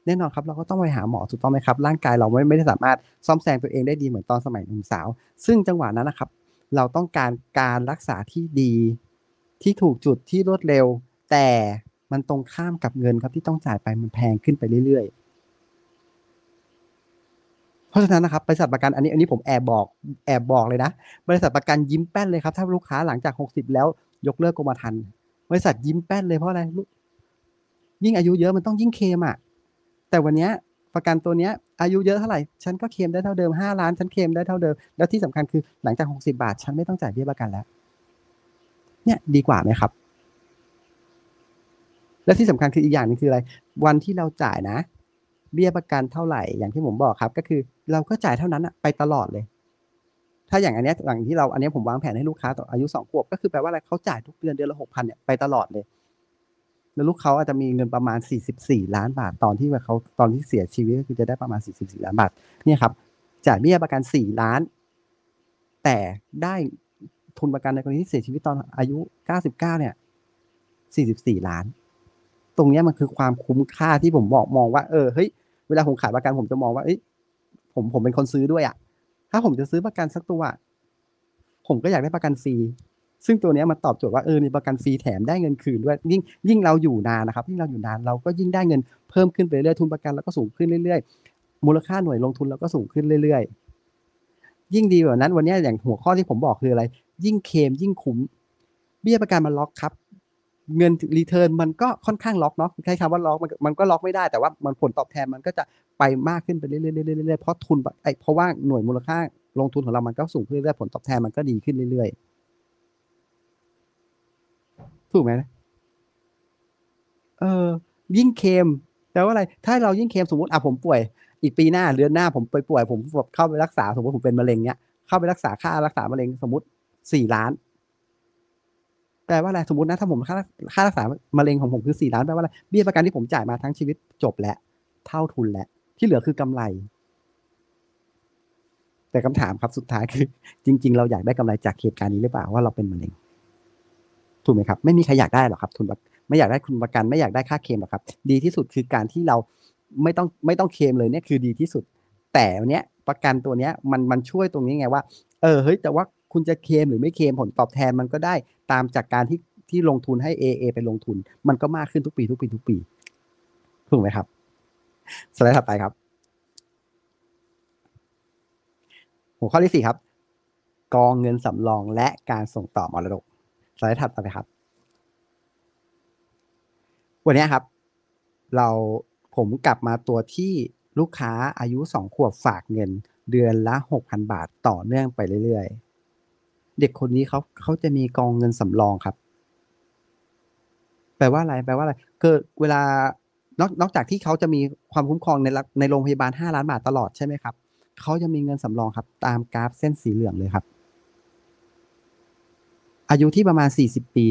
แน่นอนครับเราก็ต้องไปหาหมอถูกต้องไหมครับร่างกายเราไม่ไม่ได้สามารถซ่อมแซมตัวเองได้ดีเหมือนตอนสมัยหนุ่มสาว ซึ่งจังหวะนั้นนะครับ เราต้องการการรักษาที่ดี ที่ถูกจุดที่รวดเร็ว แต่มันตรงข้ามกับเงินครับที่ต้องจ่ายไปมันแพงขึ้นไปเรื่อยๆเพราะฉะนั้นนะครับบริษัทประกันอันนี้อันนี้ผมแอบบอกแอบบอกเลยนะ บริษัทประกันยิ้มแป้นเลยครับถ้าลูกค้าหลังจากหกสิบแล้วยกเลิกกรมธรรม์บริษัทยิ้มแป้นเลยเพราะอะไรลูกยิ่งอายุเยอะมันต้องยิ่งเคมอะ แต่วันเนี้ยประกันตัวเนี้ยอายุเยอะเท่าไหร่ ฉันก็เคลมได้เท่าเดิมห้าล้าน ฉันเคลมได้เท่าเดิม แล้วที่สำคัญคือหลังจากหกสิบาท ฉันไม่ต้องจ่ายเบี้ยประกันแล้ว เนี่ยดีกว่าไหมครับ และที่สำคัญคืออีกอย่างหนึงคืออะไร วันที่เราจ่ายนะ เบี้ยประกันเท่าไหร่ อย่างที่ผมบอกครับ ก็คือเราก็จ่ายเท่านั้นอะไปตลอดเลย ถ้าอย่างอันนี้ยอย่างที่เราอันนี้ผมวางแผนให้ลูกค้าต่ออายุสองขวบก็คือแปลว่าอะไรเขาจ่ายทุกเดือนเดือนละหกพันเนี่ยไปตลอดเลย แล้วลูกเขาอาจจะมีเงินประมาณ 44 ล้านบาทตอนที่เขาตอนที่เสียชีวิตก็คือจะได้ประมาณ 44 ล้านบาทเนี่ยครับจ่ายเบี้ยประกัน 4 ล้าน แต่ได้ทุนประกันในกรณีที่เสียชีวิตตอนอายุ 99 เนี่ย 44 ล้าน ตรงนี้มันคือความคุ้มค่าที่ผมบอกมองว่าเออเฮ้ยเวลาผมขายประกันผมจะมองว่าเอ้ยผมผมเป็นคนซื้อด้วยอะถ้าผมจะซื้อประกันสักตัว ผมก็อยากได้ประกันฟรี ซึ่งตัวนี้มันตอบโจทย์ว่าเออมีประกันฟรีแถมได้เงินคืนด้วยยิ่งยิ่งเราอยู่นานนะครับยิ่งเราอยู่นานเราก็ยิ่งได้เงินเพิ่มขึ้นไปเรื่อยทุนประกันเราก็สูงขึ้นเรื่อยๆ มูลค่าหน่วยลงทุนเราก็สูงขึ้นเรื่อยๆ ยิ่งดีกว่านั้นวันนี้อย่างหัวข้อที่ผมบอกคืออะไร ยิ่งเคลมยิ่งคุ้มเบี้ยประกันมันล็อกครับ เงิน return มันก็ค่อนข้างล็อกเนาะใช้คำว่าล็อกมันก็ล็อกไม่ได้แต่ว่ามันผลตอบแทนมันก็จะไปมากขึ้นไปเรื่อยเรื่อยๆเรื่อยๆเพราะทุนไอเพราะว่าหน่วยมูลค่าลงทุนของเรามันก็สูงขึ้นเรื่อยๆผลตอบแทนมันก็ดีขึ้นเรื่อยๆ ถูกไหมเออ ยิ่งเคลมแปลว่าอะไร ถ้าเรายิ่งเคลมสมมติอะผมป่วย อีกปีหน้าเดือนหน้าผมไปป่วย ผมเข้าไปรักษา สมมติผมเป็นมะเร็งเนี้ยเข้าไปรักษาค่ารักษามะเร็งสมมติสี่ล้านแปลว่าอะไรสมมตินะถ้าผมค่าค่ารักษามะเร็งของผมคือสี่ล้านแปลว่าอะไรเบี้ยประกันที่ผมจ่ายมาทั้งชีวิตจบแล้วเท่าทุนแล้วที่เหลือคือกำไร แต่คำถามครับสุดท้ายคือ จริง ๆ เราอยากได้กำไรจากเหตุการณ์นี้หรือเปล่าว่าเราเป็นมะเร็ง ถูกไหมครับไม่มีใครอยากได้หรอกครับทุนไม่อยากได้ทุนประกันไม่อยากได้ค่าเคลมหรอกครับ ดีที่สุดคือการที่เราไม่ต้องไม่ต้องเคลมเลยเนี่ยคือดีที่สุด แต่เนี้ยประกันตัวเนี้ยมันมันช่วยตรงนี้ไงว่าเออเฮ้ยแต่ว่าคุณจะเคลมหรือไม่เคลมผลตอบแทนมันก็ได้ตามจากการที่ที่ลงทุนให้ AA ไปลงทุน มันก็มากขึ้นทุกปีทุกปีทุกปีถูกไหมครับสไลด์ถัดไปครับ หัวข้อที่สี่ครับ กองเงินสำรองและการส่งต่อมรดก สไลด์ถัดไปครับ วันนี้ครับ เราผมกลับมาตัวที่ลูกค้าอายุสองขวบฝากเงิน เดือนละหกพันบาทต่อเนื่องไปเรื่อยๆ เด็กคนนี้เขาเขาจะมีกองเงินสำรองครับ แปลว่าอะไร แปลว่าอะไรเกิดเวลานอกนอกจากที่เขาจะมีความคุ้มครองในในโรงพยาบาลห้าล้านบาทตลอดใช่ไหมครับเขาจะมีเงินสำรองครับ ตามกราฟเส้นสีเหลืองเลยครับ อายุที่ประมาณสี่สิบปี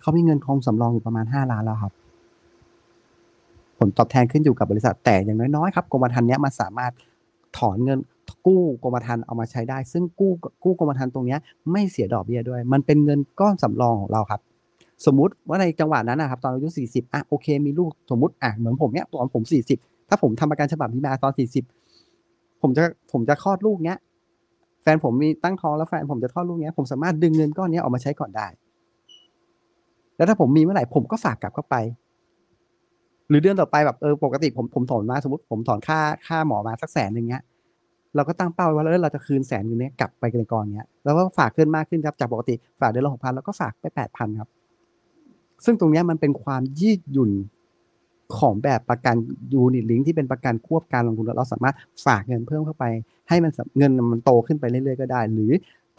เขามีเงินคงสำรองอยู่ประมาณห้าล้านแล้วครับ ผลตอบแทนขึ้นอยู่กับบริษัทแต่อย่างน้อยๆครับกรมธรรม์เนี้ยมันสามารถถอนเงินกู้กรมธรรม์เอามาใช้ได้ ซึ่งกู้กู้กรมธรรม์ตรงเนี้ยไม่เสียดอกเบี้ยด้วย มันเป็นเงินก้อนสำรองของเราครับ สมมุติว่าในจังหวะนั้นนะครับ ตอนอายุ40อะโอเค มีลูกสมมติอะเหมือนผมเนี้ยตอนผม40ถ้าผมทำประกันฉบับนี้มาตอน40ผมจะผมจะคลอดลูกเนี้ย แฟนผมมีตั้งท้องแล้วแฟนผมจะคลอดลูกเนี้ยผมสามารถดึงเงินก้อนนี้ออกมาใช้ก่อนได้ แล้วถ้าผมมีเมื่อไหร่ผมก็ฝากกลับเข้าไป หรือเดือนต่อไปแบบเออปกติผมผมถอนมาสมมติผมถอนค่าค่าหมอมาสักแสนหนึ่งเนี้ยเราก็ตั้งเป้าไว้ว่าเราจะคืนแสนเงินนี้กลับไปในกองเนี้ยแล้วก็ฝากขึ้นมากขึ้นครับจากปกติฝากเดือนละหกพันแล้วก็ฝากไปแปดพันครับ ซึ่งตรงนี้มันเป็นความยืดหยุ่นของแบบประกันยูนิตลิงที่เป็นประกันควบการลงทุนเราสามารถฝากเงินเพิ่มเข้าไป ให้มันเงินมันโตขึ้นไปเรื่อยๆก็ได้ หรือ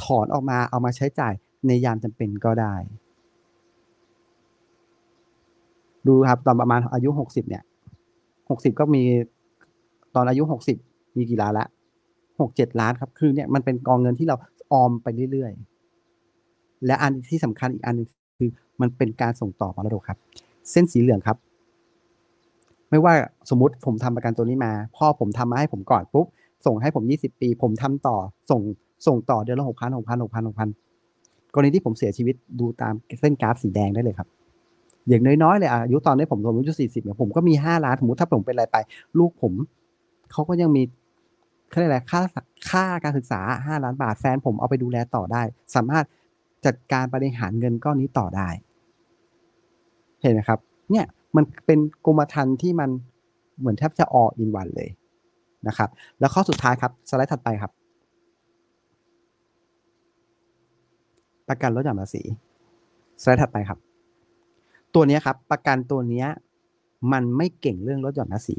ถอนออกมาเอามาใช้จ่ายในยามจำเป็นก็ได้ ดูครับตอนประมาณอายุหกสิบเนี่ยหกสิบก็มีตอนอายุหกสิบมีกี่ล้านละหกเจ็ดล้านครับ คือเนี่ยมันเป็นกองเงินที่เราออมไปเรื่อยๆ และอันที่สำคัญอีกอันหนึงคือมันเป็นการส่งต่อมรดกครับ เส้นสีเหลืองครับ ไม่ว่าสมมติผมทำประกันตัวนี้มา พ่อผมทำมาให้ผมก่อนปุ๊บ ส่งให้ผมยี่สิบปี ผมทำต่อส่งส่งต่อเดือนละหกพันหกพันหกพันหกพันกรณีที่ผมเสียชีวิตดูตามเส้นกราฟสีแดงได้เลยครับ อย่างน้อยๆเลยอายุตอนนี้ผมอายุสี่สิบเนี่ยผมก็มีห้าล้านสมมติถ้าผมเป็นอะไรไป ลูกผมเขาก็ยังมีเขาเรียกอะไรค่าค่าการศึกษาห้าล้านบาทแฟนผมเอาไปดูแลต่อได้ สามารถจัดการบริหารเงินก้อนนี้ต่อได้ เห็นไหมครับ เนี่ยมันเป็นกรมธรรม์ที่มันเหมือนแทบจะ all in one เลย นะครับ แล้วข้อสุดท้ายครับ สไลด์ถัดไปครับ ประกันลดหย่อนภาษี สไลด์ถัดไปครับ ตัวนี้ครับ ประกันตัวนี้มันไม่เก่งเรื่องลดหย่อนภาษี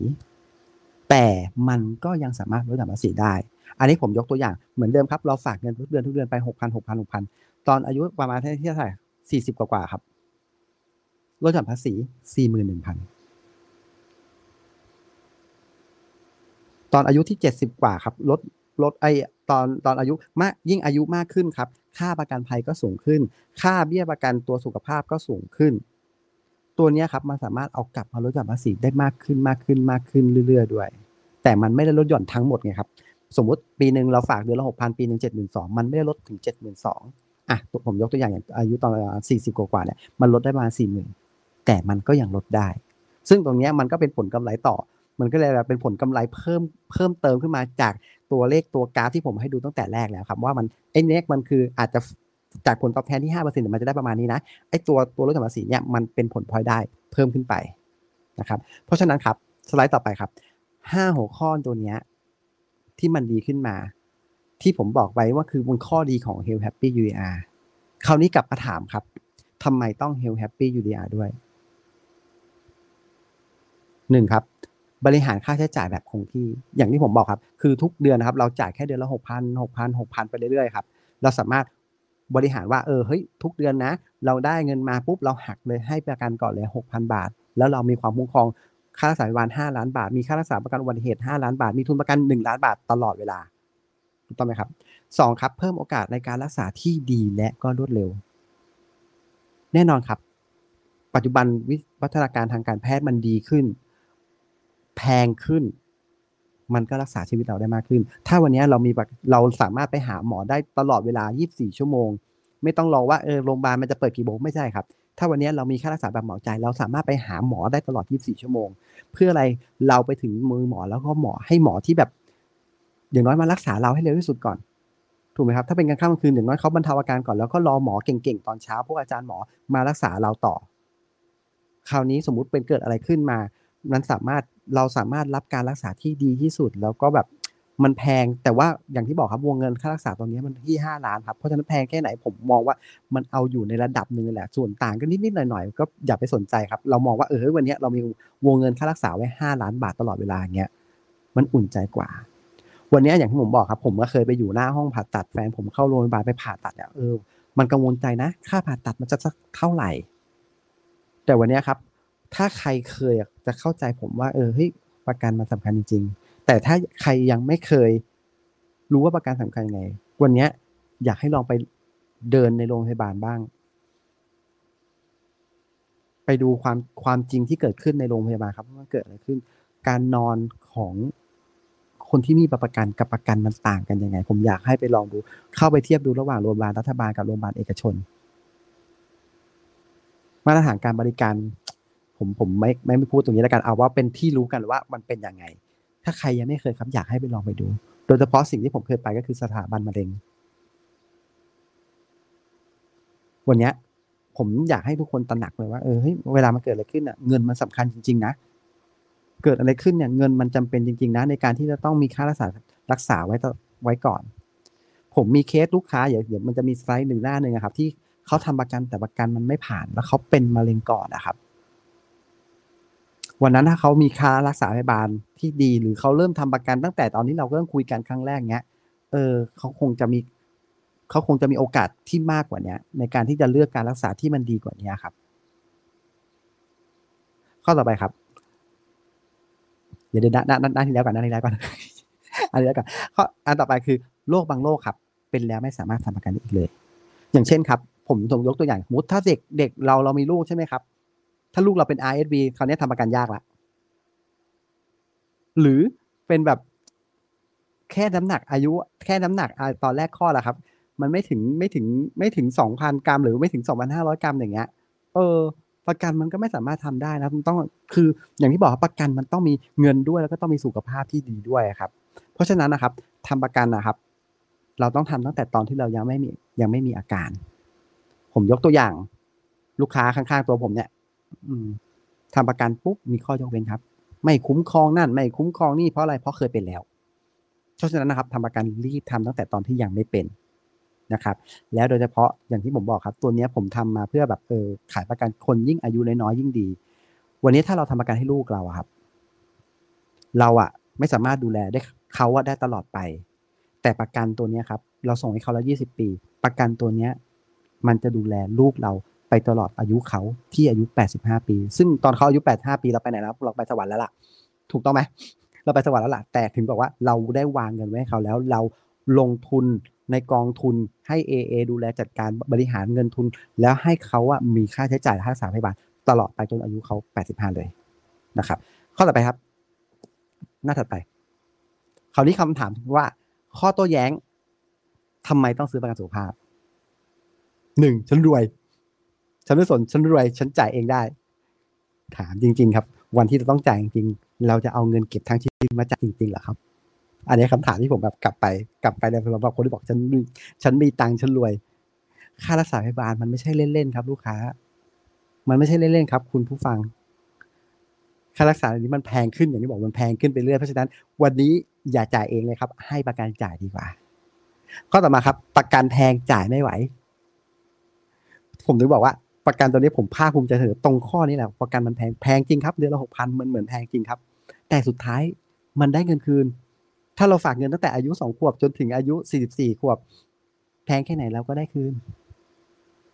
แต่มันก็ยังสามารถลดหย่อนภาษีได้ อันนี้ผมยกตัวอย่างเหมือนเดิมครับ เราฝากเงินทุกเดือนทุกเดือนไปหกพันหกพันหกพันตอนอายุประมาณเท่าไหร่สี่สิบกว่าครับลดหย่อนภาษีสี่หมื่นหนึ่งพัน ตอนอายุที่เจ็ดสิบกว่าครับลดลดไอตอนตอนอายุมากยิ่งอายุมากขึ้นครับ ค่าประกันภัยก็สูงขึ้น ค่าเบี้ยประกันตัวสุขภาพก็สูงขึ้น ตัวนี้ครับมันสามารถเอากลับมาลดหย่อนภาษีได้มากขึ้นมากขึ้นมากขึ้นเรื่อย ๆ ด้วย แต่มันไม่ได้ลดหย่อนทั้งหมดไงครับ สมมติปีหนึ่งเราฝากเดือนละหกพันปีหนึ่งเจ็ดหมื่นสองมันไม่ได้ลดถึงเจ็ดหมื่นสองอะผมยกตัวอย่างอย่างอายุตอนสี่สิบกว่าเนี่ยมันลดได้ประมาณสี่หมื่นแต่มันก็ยังลดได้ ซึ่งตรงนี้มันก็เป็นผลกำไรต่อ มันก็เลยเป็นผลกำไรเพิ่มเพิ่มเติมขึ้นมาจากตัวเลขตัวกราฟที่ผมให้ดูตั้งแต่แรกแล้วครับ ว่ามันไอ้เน็กมันคืออาจจะจากผลตอบแทนที่ห้าเปอร์เซ็นต์มันจะได้ประมาณนี้นะไอ้ตัวตัวลดหย่อนภาษีเนี่ยมันเป็นผลพลอยได้เพิ่มขึ้นไปนะครับ เพราะฉะนั้นครับสไลด์ต่อไปครับห้าหัวข้อตัวเนี้ยที่มันดีขึ้นมา ที่ผมบอกไว้ว่าคือมันข้อดีของ Health Happy UDR คราวนี้กลับมาถามครับทำไมต้อง Health Happy UDR ด้วยหนึ่งครับ บริหารค่าใช้จ่ายแบบคงที่ อย่างที่ผมบอกครับ คือทุกเดือนนะครับ เราจ่ายแค่เดือนละหกพันหกพันหกพันไปเรื่อยๆครับ เราสามารถบริหารว่า เออ เฮ้ย ทุกเดือนนะ เราได้เงินมาปุ๊บ เราหักเลยให้ประกันก่อนเลยหกพันบาท แล้วเรามีความคุ้มครอง ค่ารักษาพยาบาลห้าล้านบาท มีค่ารักษาประกันอุบัติเหตุห้าล้านบาท มีทุนประกันหนึ่งล้านบาทตลอดเวลา ถูกต้องไหมครับสองครับ เพิ่มโอกาสในการรักษาที่ดีและก็รวดเร็ว แน่นอนครับ ปัจจุบันวิวัฒนาการทางการแพทย์มันดีขึ้น แพงขึ้น มันก็รักษาชีวิตเราได้มากขึ้น ถ้าวันนี้เรามีเราสามารถไปหาหมอได้ตลอดเวลา 24 ชั่วโมง ไม่ต้องรอว่าเออโรงพยาบาลมันจะเปิดกี่โมงไม่ใช่ครับ ถ้าวันนี้เรามีค่ารักษาแบบเหมาจ่ายเราสามารถไปหาหมอได้ตลอด 24 ชั่วโมง เพื่ออะไรเราไปถึงมือหมอแล้วก็หมอให้หมอที่แบบ อย่างน้อยมารักษาเราให้เร็วที่สุดก่อนถูกไหมครับถ้าเป็นกลางค่ำกลางคืนอย่างน้อยเขาบรรเทาอาการก่อนแล้วก็รอหมอเก่งๆ ตอนเช้าพวกอาจารย์หมอมารักษาเราต่อ คราวนี้สมมุติเป็นเกิดอะไรขึ้นมา มันสามารถเราสามารถรับการรักษาที่ดีที่สุด แล้วก็แบบมันแพงแต่ว่าอย่างที่บอกครับวงเงินค่ารักษาตรงนี้มันที่ห้าล้านครับเพราะฉะนั้นแพงแค่ไหนผมมองว่ามันเอาอยู่ในระดับหนึ่งแหละส่วนต่างก็นิดๆหน่อยๆก็อย่าไปสนใจครับ เรามองว่าเออวันนี้เรามีวงเงินค่ารักษาไว้ห้าล้านบาทตลอดเวลาเงี้ยมันอุ่นใจกว่า วันนี้อย่างที่ผมบอกครับ ผมก็เคยไปอยู่หน้าห้องผ่าตัดแฟนผมเข้าโรงพยาบาลไปผ่าตัดเนี่ยเออมันกังวลใจนะ ค่าผ่าตัดมันจะสักเท่าไหร่ แต่วันนี้ครับ ถ้าใครเคยจะเข้าใจผมว่า เออเฮ้ยประกันมันสำคัญจริงๆ แต่ถ้าใครยังไม่เคย รู้ว่าประกันสำคัญยังไง วันนี้อยากให้ลองไปเดินในโรงพยาบาลบ้าง ไปดูความความจริงที่เกิดขึ้นในโรงพยาบาลครับว่าเกิดอะไรขึ้น การนอนของคนที่มีประกันกับประกันมันต่างกันยังไง ผมอยากให้ไปลองดู เข้าไปเทียบดูระหว่างโรงพยาบาลรัฐบาลกับโรงพยาบาลเอกชน มาตรฐานการบริการ ผมผมไม่ไม่พูดตรงนี้แล้วกันเอาว่าเป็นที่รู้กันว่ามันเป็นยังไง ถ้าใครยังไม่เคยครับอยากให้ไปลองไปดู โดยเฉพาะสิ่งที่ผมเคยไปก็คือสถาบันมะเร็ง วันนี้ผมอยากให้ทุกคนตระหนักเลยว่าเออเฮ้ยเวลามันเกิดอะไรขึ้นอะเงินมันสำคัญจริง ๆ นะ เกิดอะไรขึ้นเนี่ยเงินมันจำเป็นจริง ๆ นะ ในการที่จะต้องมีค่ารักษารักษาไว้ไว้ก่อน ผมมีเคสลูกค้าเดี๋ยวเดี๋ยวมันจะมีไลด์หนึ่งหน้าหนึ่งครับ ที่เขาทำประกันแต่ประกันมันไม่ผ่าน แล้วเขาเป็นมะเร็งก่อนนะครับ วันนั้นถ้าเขามีค่ารักษาพยาบาลที่ดีหรือเขาเริ่มทำประกันตั้งแต่ตอนที่เราเริ่มคุยกันครั้งแรกเนี้ย เออเขาคงจะมีเขาคงจะมีโอกาสที่มากกว่าเนี้ย ในการที่จะเลือกการรักษาที่มันดีกว่านี้ครับ ข้อต่อไปครับ เดี๋ยวเดี๋ยวด้านด้านด้าที่แล้วก่อนด้านที่แล้วก่อนอันนี้แล้วก่อนข้ออันต่อไปคือโรคบางโรคครับ เป็นแล้วไม่สามารถทำประกันอีกเลย อย่างเช่นครับ ผมผมยกตัวอย่างสมมติถ้าเด็กเด็กเราเรามีลูกใช่ไหมครับ ถ้าลูกเราเป็น RSV คราวนี้ทำประกันยากละหรือเป็นแบบแค่น้ำหนักอายุ แค่น้ำหนักอตอนแรกข้อละครับ มันไม่ถึงไม่ถึงไม่ถึงสองพันกรัม หรือไม่ถึงสองพันห้าร้อยกรัมอย่างเงี้ย เออ ประกันมันก็ไม่สามารถทำได้นะมันต้องคืออย่างที่บอกประกันมันต้องมีเงินด้วยแล้วก็ต้องมีสุขภาพที่ดีด้วยครับ เพราะฉะนั้นนะครับทำประกันนะครับ เราต้องทำตั้งแต่ตอนที่เรายังไม่มียังไม่มีอาการ ผมยกตัวอย่าง ลูกค้าข้างๆตัวผมเนี่ย ทำประกันปุ๊บมีข้อยกเว้นครับ ไม่คุ้มครองนั่น ไม่คุ้มครองนี่เพราะอะไรเพราะเคยเป็นแล้ว เพราะฉะนั้นนะครับทำประกันรีบทำตั้งแต่ตอนที่ยังไม่เป็นนะครับ แล้วโดยเฉพาะอย่างที่ผมบอกครับ ตัวนี้ผมทำมาเพื่อแบบเออขายประกันคนยิ่งอายุน้อยๆยิ่งดี วันนี้ถ้าเราทำประกันให้ลูกเราครับ เราอะไม่สามารถดูแลได้เขาว่าได้ตลอดไป แต่ประกันตัวนี้ครับ เราส่งให้เขาแล้วยี่สิบปี ประกันตัวเนี้ย มันจะดูแลลูกเรา ไปตลอดอายุเขาที่อายุ 85 ปี ซึ่งตอนเขาอายุ 85 ปีเราไปไหนแล้วเราไปสวรรค์แล้วล่ะ ถูกต้องไหมเราไปสวรรค์แล้วล่ะ แต่ถึงบอกว่าเราได้วางเงินไว้ให้เขาแล้วเราลงทุนในกองทุนให้ AA ดูแลจัดการบริหารเงินทุน แล้วให้เขาอะมีค่าใช้จ่ายค่ารักษาพยาบาลตลอดไปจนอายุเขา 85 เลยนะครับ ข้อต่อไปครับ หน้าถัดไปคราวนี้คำถามว่า ข้อโต้แย้งทำไมต้องซื้อประกันสุขภาพหนึ่งฉันรวย ฉันไม่สนฉันรวยฉันจ่ายเองได้ ถามจริง ๆ ครับ วันที่เราต้องจ่ายจริงๆเราจะเอาเงินเก็บทั้งชีวิตมาจ่ายจริงๆเหรอครับ อันนี้คำถามที่ผมแบบกลับไป กลับไปเลยสำหรับคนที่บอกฉันฉันมีตังค์ฉันรวย ค่ารักษาพยาบาลมันไม่ใช่เล่นๆครับ ลูกค้า มันไม่ใช่เล่นๆครับ คุณผู้ฟัง ค่ารักษาอันนี้มันแพงขึ้นอย่างที่บอกมันแพงขึ้นไปเรื่อยเพราะฉะนั้น วันนี้อย่าจ่ายเองเลยครับ ให้ประกันจ่ายดีกว่าข้อต่อมาครับ ประกันแพงจ่ายไม่ไหว ผมถึงบอกว่า ประกันตัวนี้ผมภาคภูมิใจเสนอตรงข้อนี้แหละประกันมันแพงแพงจริงครับเดือนละหกพันมันเหมือนแพงจริงครับ แต่สุดท้ายมันได้เงินคืน ถ้าเราฝากเงินตั้งแต่อายุสองขวบจนถึงอายุสี่สิบสี่ขวบ แพงแค่ไหนเราก็ได้คืน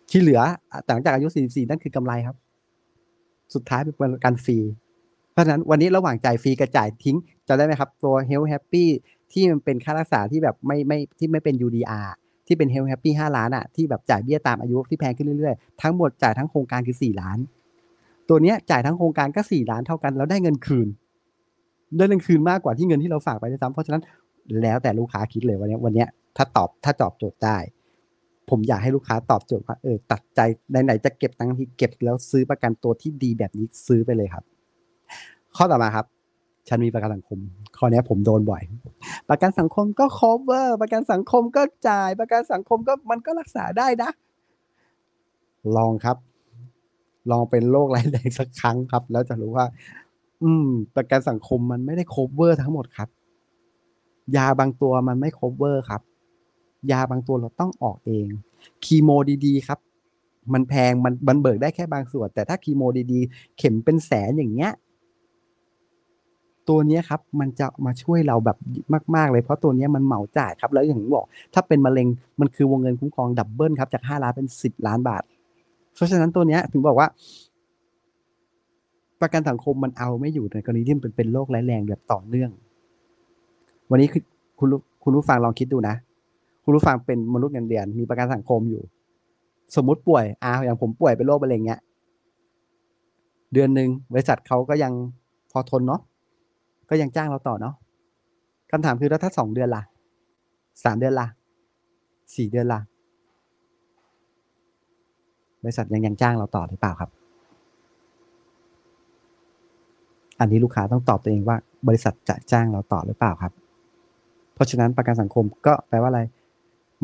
ที่เหลือหลังจากอายุสี่สิบสี่นั่นคือกำไรครับ สุดท้ายเป็นประกันฟรีเพราะฉะนั้นวันนี้ระหว่างจ่ายฟรีกับจ่ายทิ้งจะได้ไหมครับ ตัว Health Happy ที่มันเป็นค่ารักษาที่แบบไม่ไม่ที่ไม่เป็น UDR ที่เป็น Health Happy 5ล้านอะที่แบบจ่ายเบี้ยตามอายุที่แพงขึ้นเรื่อยๆ ทั้งหมดจ่ายทั้งโครงการคือ4ล้าน ตัวเนี้ยจ่ายทั้งโครงการก็4ล้านเท่ากันแล้วได้เงินคืน ได้เงินคืนมากกว่าที่เงินที่เราฝากไปด้วยซ้ำเพราะฉะนั้นแล้วแต่ลูกค้าคิดเลยวันนี้วันนี้ถ้าตอบถ้าตอบโจทย์ได้ ผมอยากให้ลูกค้าตอบโจทย์ว่าเออตัดใจไหนๆจะเก็บตังค์ที่เก็บแล้วซื้อประกันตัวที่ดีแบบนี้ซื้อไปเลยครับ ข้อต่อมาครับ ฉันมีประกันสังคม ข้อเนี้ยผมโดนบ่อย ประกันสังคมก็ cover ประกันสังคมก็จ่าย ประกันสังคมก็มันก็รักษาได้นะ ลองครับ ลองเป็นโรคร้ายแรงสักครั้งครับ แล้วจะรู้ว่า อืม ประกันสังคมมันไม่ได้ cover ทั้งหมดครับ ยาบางตัวมันไม่ cover ครับ ยาบางตัวเราต้องออกเองคีโมดีๆครับ มันแพงมันมันเบิกได้แค่บางส่วน แต่ถ้าคีโมดีๆ เข็มเป็นแสนอย่างเงี้ย ตัวนี้ครับมันจะมาช่วยเราแบบมาก ๆ เลยเพราะตัวนี้มันเหมาจ่ายครับ แล้วอย่างที่บอก ถ้าเป็นมะเร็งมันคือวงเงินคุ้มครองดับเบิลครับจากห้าล้านเป็นสิบล้านบาท เพราะฉะนั้นตัวนี้ถึงบอกว่า ประกันสังคมมันเอาไม่อยู่ในกรณีที่มันเป็นโรคร้ายแรงแบบต่อเนื่อง วันนี้คือคุณคุณผู้ฟังลองคิดดูนะ คุณผู้ฟังเป็นมนุษย์เงินเดือนมีประกันสังคมอยู่ สมมุติป่วยอาอย่างผมป่วยเป็นโรคมะเร็งเนี้ย เดือนหนึ่งบริษัทเขาก็ยังพอทนเนาะ ก็ยังจ้างเราต่อเนาะคำถามคือแล้วถ้าสองเดือนล่ะสามเดือนล่ะสี่เดือนล่ะบริษัทยังยังจ้างเราต่อหรือเปล่าครับ อันนี้ลูกค้าต้องตอบตัวเองว่า บริษัทจะจ้างเราต่อหรือเปล่าครับ เพราะฉะนั้นประกันสังคมก็แปลว่าอะไร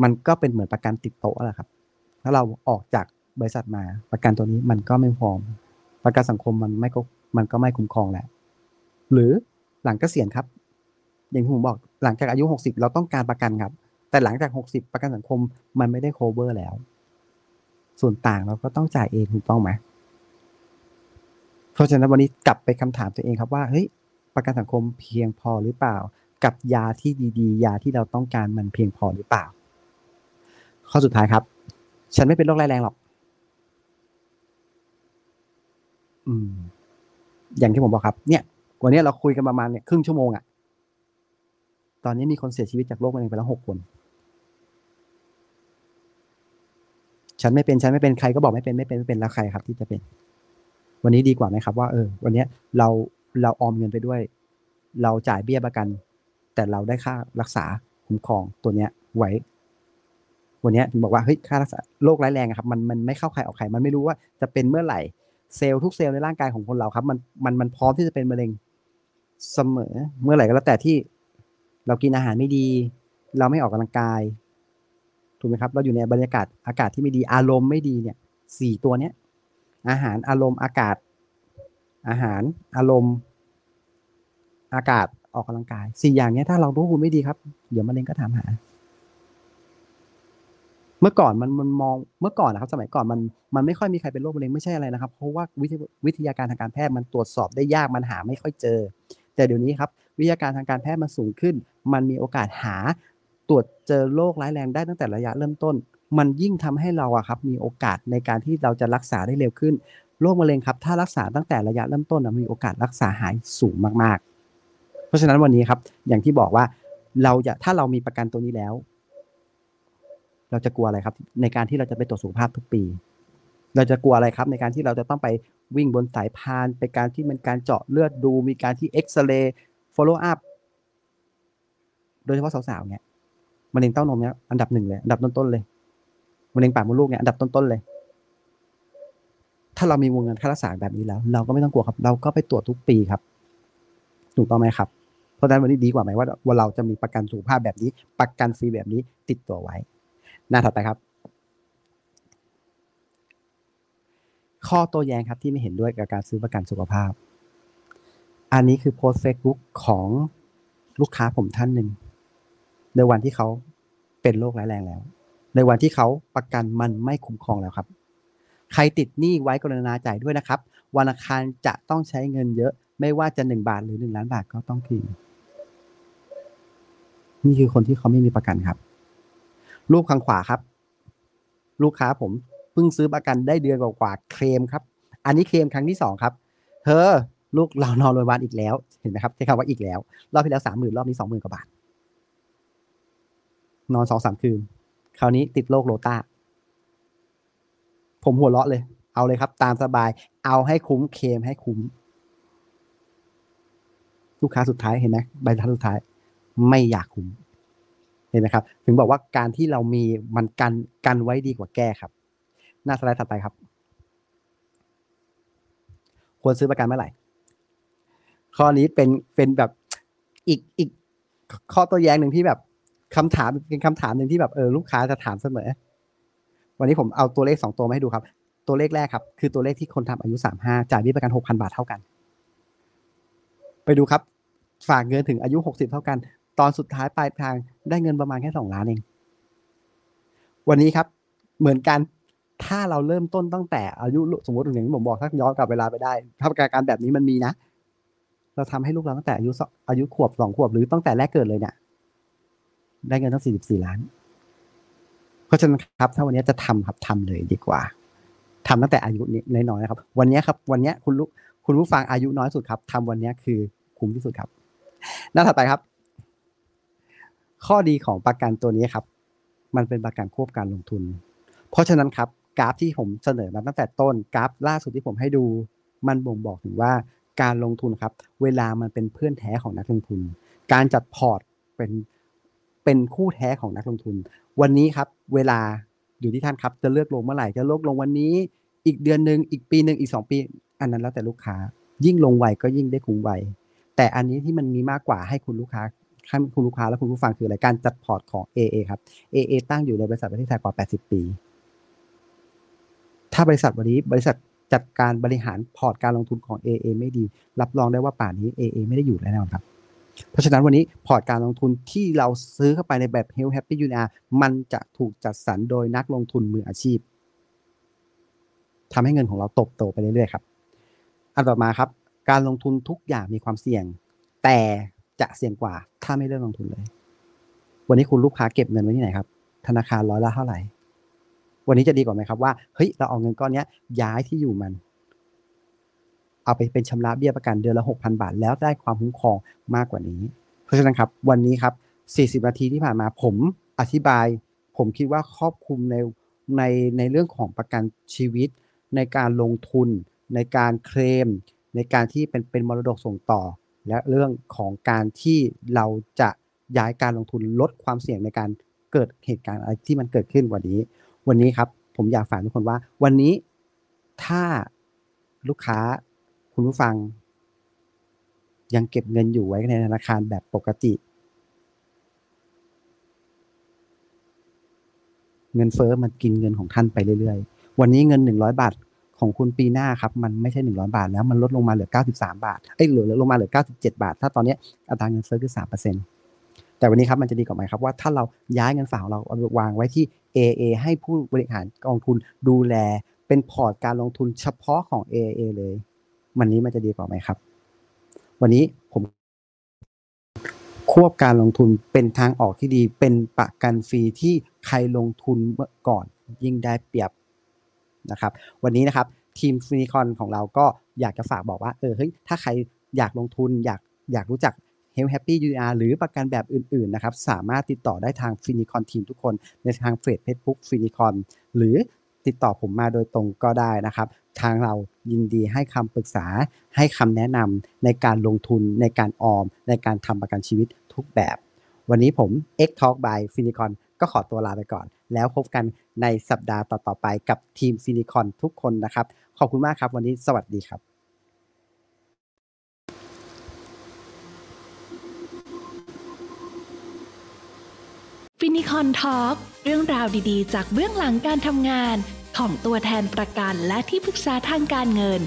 มันก็เป็นเหมือนประกันติดโต๊ะแหละครับ ถ้าเราออกจากบริษัทมาประกันตัวนี้มันก็ไม่พร้อม ประกันสังคมมันไม่ก็มันก็ไม่คุ้มครองแหละ หรือ หลังเกษียณครับ อย่างที่ผมบอกหลังจากอายุหกสิบเราต้องการประกันครับ แต่หลังจากหกสิบประกันสังคมมันไม่ได้ cover แล้ว ส่วนต่างเราก็ต้องจ่ายเองถูกต้องไหมเพราะฉะนั้นวันนี้กลับไปคำถามตัวเองครับว่าเฮ้ยประกันสังคมเพียงพอหรือเปล่า กับยาที่ดีๆ ยาที่เราต้องการมันเพียงพอหรือเปล่า ข้อสุดท้ายครับ ฉันไม่เป็นโรคร้ายแรงหรอก อืม อย่างที่ผมบอกครับ เนี่ย วันนี้เราคุยกันประมาณเนี่ยครึ่งชั่วโมงอะตอนนี้มีคนเสียชีวิตจากโรคมะเร็งไปแล้วหกคน ฉันไม่เป็น ฉันไม่เป็น ใครก็บอกไม่เป็น ไม่เป็น ไม่เป็น แล้วใครครับที่จะเป็น วันนี้ดีกว่าไหมครับ ว่า เออ วันนี้เราเราออมเงินไปด้วย เราจ่ายเบี้ยประกัน แต่เราได้ค่ารักษาคุ้มครองตัวเนี้ยไว้ วันนี้ถึงบอกว่า เฮ้ย ค่ารักษาโรคร้ายแรงครับ มันมันไม่เข้าใครออกใคร มันไม่รู้ว่าจะเป็นเมื่อไหร่ เซลล์ทุกเซลล์ในร่างกายของคนเราครับ มันมันมันพร้อมที่จะเป็นมะเร็ง เสมอ เมื่อไหร่ก็แล้วแต่ที่เรากินอาหารไม่ดี เราไม่ออกกำลังกาย ถูกไหมครับ เราอยู่ในบรรยากาศอากาศที่ไม่ดี อารมณ์ไม่ดีเนี่ยสี่ตัวเนี้ย อาหารอารมณ์อากาศ อาหารอารมณ์ อากาศออกกำลังกายสี่อย่างเนี้ยถ้าเราควบคุมไม่ดีครับ เดี๋ยวมะเร็งก็ถามหา เมื่อก่อนมันมันมองเมื่อก่อนนะครับ สมัยก่อนมันมันไม่ค่อยมีใครเป็นโรคมะเร็งไม่ใช่อะไรนะครับ เพราะว่าวิทยวิทยาการทางการแพทย์มันตรวจสอบได้ยากมันหาไม่ค่อยเจอ แต่เดี๋ยวนี้ครับวิทยาการทางการแพทย์มันสูงขึ้น มันมีโอกาสหาตรวจเจอโรคร้ายแรงได้ตั้งแต่ระยะเริ่มต้น มันยิ่งทำให้เราอะครับมีโอกาสในการที่เราจะรักษาได้เร็วขึ้นโรคมะเร็งครับถ้ารักษาตั้งแต่ระยะเริ่มต้นมีโอกาสรักษาหายสูงมากๆ เพราะฉะนั้นวันนี้ครับ อย่างที่บอกว่าเราจะถ้าเรามีประกันตัวนี้แล้ว เราจะกลัวอะไรครับ ในการที่เราจะไปตรวจสุขภาพทุกปี เราจะกลัวอะไรครับในการที่เราจะต้องไปวิ่งบนสายพานไปการที่มันการเจาะเลือดดู มีการที่เอ็กซเรย์ follow up โดยเฉพาะสาวๆเนี่ยมะเร็งเต้านมเนี่ยอันดับหนึ่งเลยอันดับต้นๆเลยมะเร็งปากมดลูกเนี่ยอันดับต้นๆเลย ถ้าเรามีวงเงินค่ารักษาแบบนี้แล้ว เราก็ไม่ต้องกลัวครับ เราก็ไปตรวจทุกปีครับ ถูกต้องไหมครับ เพราะฉะนั้นวันนี้ดีกว่าไหมว่าว่าเราจะมีประกันสุขภาพแบบนี้ ประกันฟรีแบบนี้ติดตัวไว้ หน้าถัดไปครับ ข้อโต้แย้งครับที่ไม่เห็นด้วยกับการซื้อประกันสุขภาพ อันนี้คือโพสต์เฟซบุ๊กของลูกค้าผมท่านหนึ่ง ในวันที่เขาเป็นโรคร้ายแรงแล้ว ในวันที่เขาประกันมันไม่คุ้มครองแล้วครับ ใครติดหนี้ไว้กรณาจ่ายด้วยนะครับ วันอังคารจะต้องใช้เงินเยอะ ไม่ว่าจะหนึ่งบาทหรือหนึ่งล้านบาทก็ต้องคืนนี่คือคนที่เขาไม่มีประกันครับ รูปข้างขวาครับ ลูกค้าผม พิ่งซื้อประกันได้เดือนกว่าๆเคลมครับ อันนี้เคลมครั้งที่สองครับ เธอลูกเรานอนโรงพยาบาลอีกแล้ว เห็นไหมครับใช้คำว่าอีกแล้ว รอบที่แล้วสามหมื่นรอบนี้สองหมื่นกว่าบาท นอนสองสามคืน คราวนี้ติดโรคโรตาผมหัวเราะเลย เอาเลยครับ ตามสบาย เอาให้คุ้มเคลมให้คุ้ม ลูกค้าสุดท้ายเห็นไหมใบทัดสุดท้าย ไม่อยากคุ้ม เห็นไหมครับ ถึงบอกว่าการที่เรามีมันกันกันไว้ดีกว่าแก้ครับ หน้าสไลด์ถัดไปครับ ควรซื้อประกันเมื่อไหร่ ข้อนี้เป็นเป็นแบบอีกอีกข้อตัวแย้งหนึ่งที่แบบคำถามเป็นคำถามหนึ่งที่แบบเออลูกค้าจะถามเสมอ วันนี้ผมเอาตัวเลขสองตัวมาให้ดูครับ ตัวเลขแรกครับ คือตัวเลขที่คนทำอายุสามห้าจ่ายเบี้ยประกันหกพันบาทเท่ากัน ไปดูครับ ฝากเงินถึงอายุหกสิบเท่ากัน ตอนสุดท้ายปลายทางได้เงินประมาณแค่สองล้านเอง วันนี้ครับ เหมือนกัน ถ้าเราเริ่มต้นตั้งแต่อายุสมมติอย่างที่ผมบอกถ้าย้อนกลับเวลาไปได้ถ้าการการแบบนี้มันมีนะเราทำให้ลูกเราตั้งแต่อายุอายุขวบสองขวบหรือตั้งแต่แรกเกิดเลยเนี่ยได้เงินตั้งสี่สิบสี่ล้าน เพราะฉะนั้นครับ ถ้าวันนี้จะทำครับทำเลยดีกว่าทำตั้งแต่อายุนี้น้อยๆนะครับ วันนี้ครับ วันนี้คุณลูกคุณผู้ฟังอายุน้อยสุดครับทำวันนี้คือคุ้มที่สุดครับ หน้าถัดไปครับ ข้อดีของประกันตัวนี้ครับ มันเป็นประกันควบการลงทุน เพราะฉะนั้นครับ กราฟที่ผมเสนอมาตั้งแต่ต้นกราฟล่าสุดที่ผมให้ดู มันบ่งบอกถึงว่าการลงทุนครับ เวลามันเป็นเพื่อนแท้ของนักลงทุน การจัดพอร์ตเป็นเป็นคู่แท้ของนักลงทุน วันนี้ครับ เวลาอยู่ที่ท่านครับ จะเลือกลงเมื่อไหร่จะเลือกลงวันนี้ อีกเดือนหนึ่งอีกปีหนึ่งอีกสองปี อันนั้นแล้วแต่ลูกค้า ยิ่งลงไวก็ยิ่งได้คุ้มไวแต่อันนี้ที่มันมีมากกว่าให้คุณลูกค้าให้คุณลูกค้าและคุณผู้ฟังคืออะไรการจัดพอร์ตของ AA ครับ AA ตั้งอยู่ในบริษัทประเทศไทยกว่า 80 ปี ถ้าบริษัทวันนี้บริษัทจัดการบริหารพอร์ตการลงทุนของ AA ไม่ดี รับรองได้ว่าป่านนี้ AA ไม่ได้อยู่แล้วนะครับ เพราะฉะนั้นวันนี้พอร์ตการลงทุนที่เราซื้อเข้าไปในแบบ Health Happy UNR มันจะถูกจัดสรรโดยนักลงทุนมืออาชีพทำให้เงินของเราโตโตไปเรื่อยๆครับ อันต่อมาครับ การลงทุนทุกอย่างมีความเสี่ยง แต่จะเสี่ยงกว่าถ้าไม่เลือกลงทุนเลย วันนี้คุณลูกค้าเก็บเงินไว้ที่ไหนครับ ธนาคารร้อยละเท่าไหร่ วันนี้จะดีกว่าไหมครับว่าเฮ้ยเราเอาเงินก้อนนี้ย้ายที่อยู่มัน เอาไปเป็นชำระเบี้ยประกันเดือนละหกพันบาท แล้วได้ความคุ้มครองมากกว่านี้ เพราะฉะนั้นครับ วันนี้ครับสี่สิบนาทีที่ผ่านมาผมอธิบาย ผมคิดว่าครอบคลุมในในในเรื่องของประกันชีวิต ในการลงทุน ในการเคลม ในการที่เป็นเป็นมรดกส่งต่อ และเรื่องของการที่เราจะย้ายการลงทุนลดความเสี่ยงในการเกิดเหตุการณ์อะไรที่มันเกิดขึ้นวันนี้ วันนี้ครับผมอยากฝากทุกคนว่า วันนี้ถ้าลูกค้าคุณผู้ฟัง ยังเก็บเงินอยู่ไว้ในธนาคารแบบปกติ เงินเฟอ้อมันกินเงินของท่านไปเรื่อยๆ วันนี้เงินหนึ่งร้อยบาทของคุณปีหน้าครับ มันไม่ใช่หนึ่งร้อยบาทแล้วมันลดลงมาเหลือเก้าสิบสามบาทเอ้ยเหลือลงมาเหลือเก้าสิบเจ็ดบาท ถ้าตอนนี้อัตราเงินเฟ้อคือสามเปอร์เซ็นต์แต่วันนี้ครับมันจะดีกว่าไหมครับว่าถ้าเราย้ายเงินฝากของเราวางไว้ที่ AA ให้ผู้บริหารกองทุนดูแล เป็นพอร์ตการลงทุนเฉพาะของ AA เลย วันนี้มันจะดีกว่าไหมครับ วันนี้ผมควบการลงทุนเป็นทางออกที่ดี เป็นประกันฟรีที่ใครลงทุนเมื่อก่อนยิ่งได้เปรียบนะครับ วันนี้นะครับทีม Finicon ของเราก็อยากจะฝากบอกว่าเออเฮ้ยถ้าใครอยากลงทุนอยากอยากรู้จัก Health Happy UL หรือประกันแบบอื่นๆนะครับสามารถติดต่อได้ทาง Finicon ทีมทุกคนในทางเฟซเฟซบุ๊ก Finicon หรือติดต่อผมมาโดยตรงก็ได้นะครับ ทางเรายินดีให้คำปรึกษาให้คำแนะนำในการลงทุนในการออม ในการทำประกันชีวิตทุกแบบ วันนี้ผม X Talk by Finicon ก็ขอตัวลาไปก่อน แล้วพบกันในสัปดาห์ต่อๆไปกับทีม Finicon ทุกคนนะครับ ขอบคุณมากครับวันนี้สวัสดีครับ Finicon Talk เรื่องราวดีๆ จากเบื้องหลังการทำงาน ของตัวแทนประกันและที่ปรึกษาทางการเงิน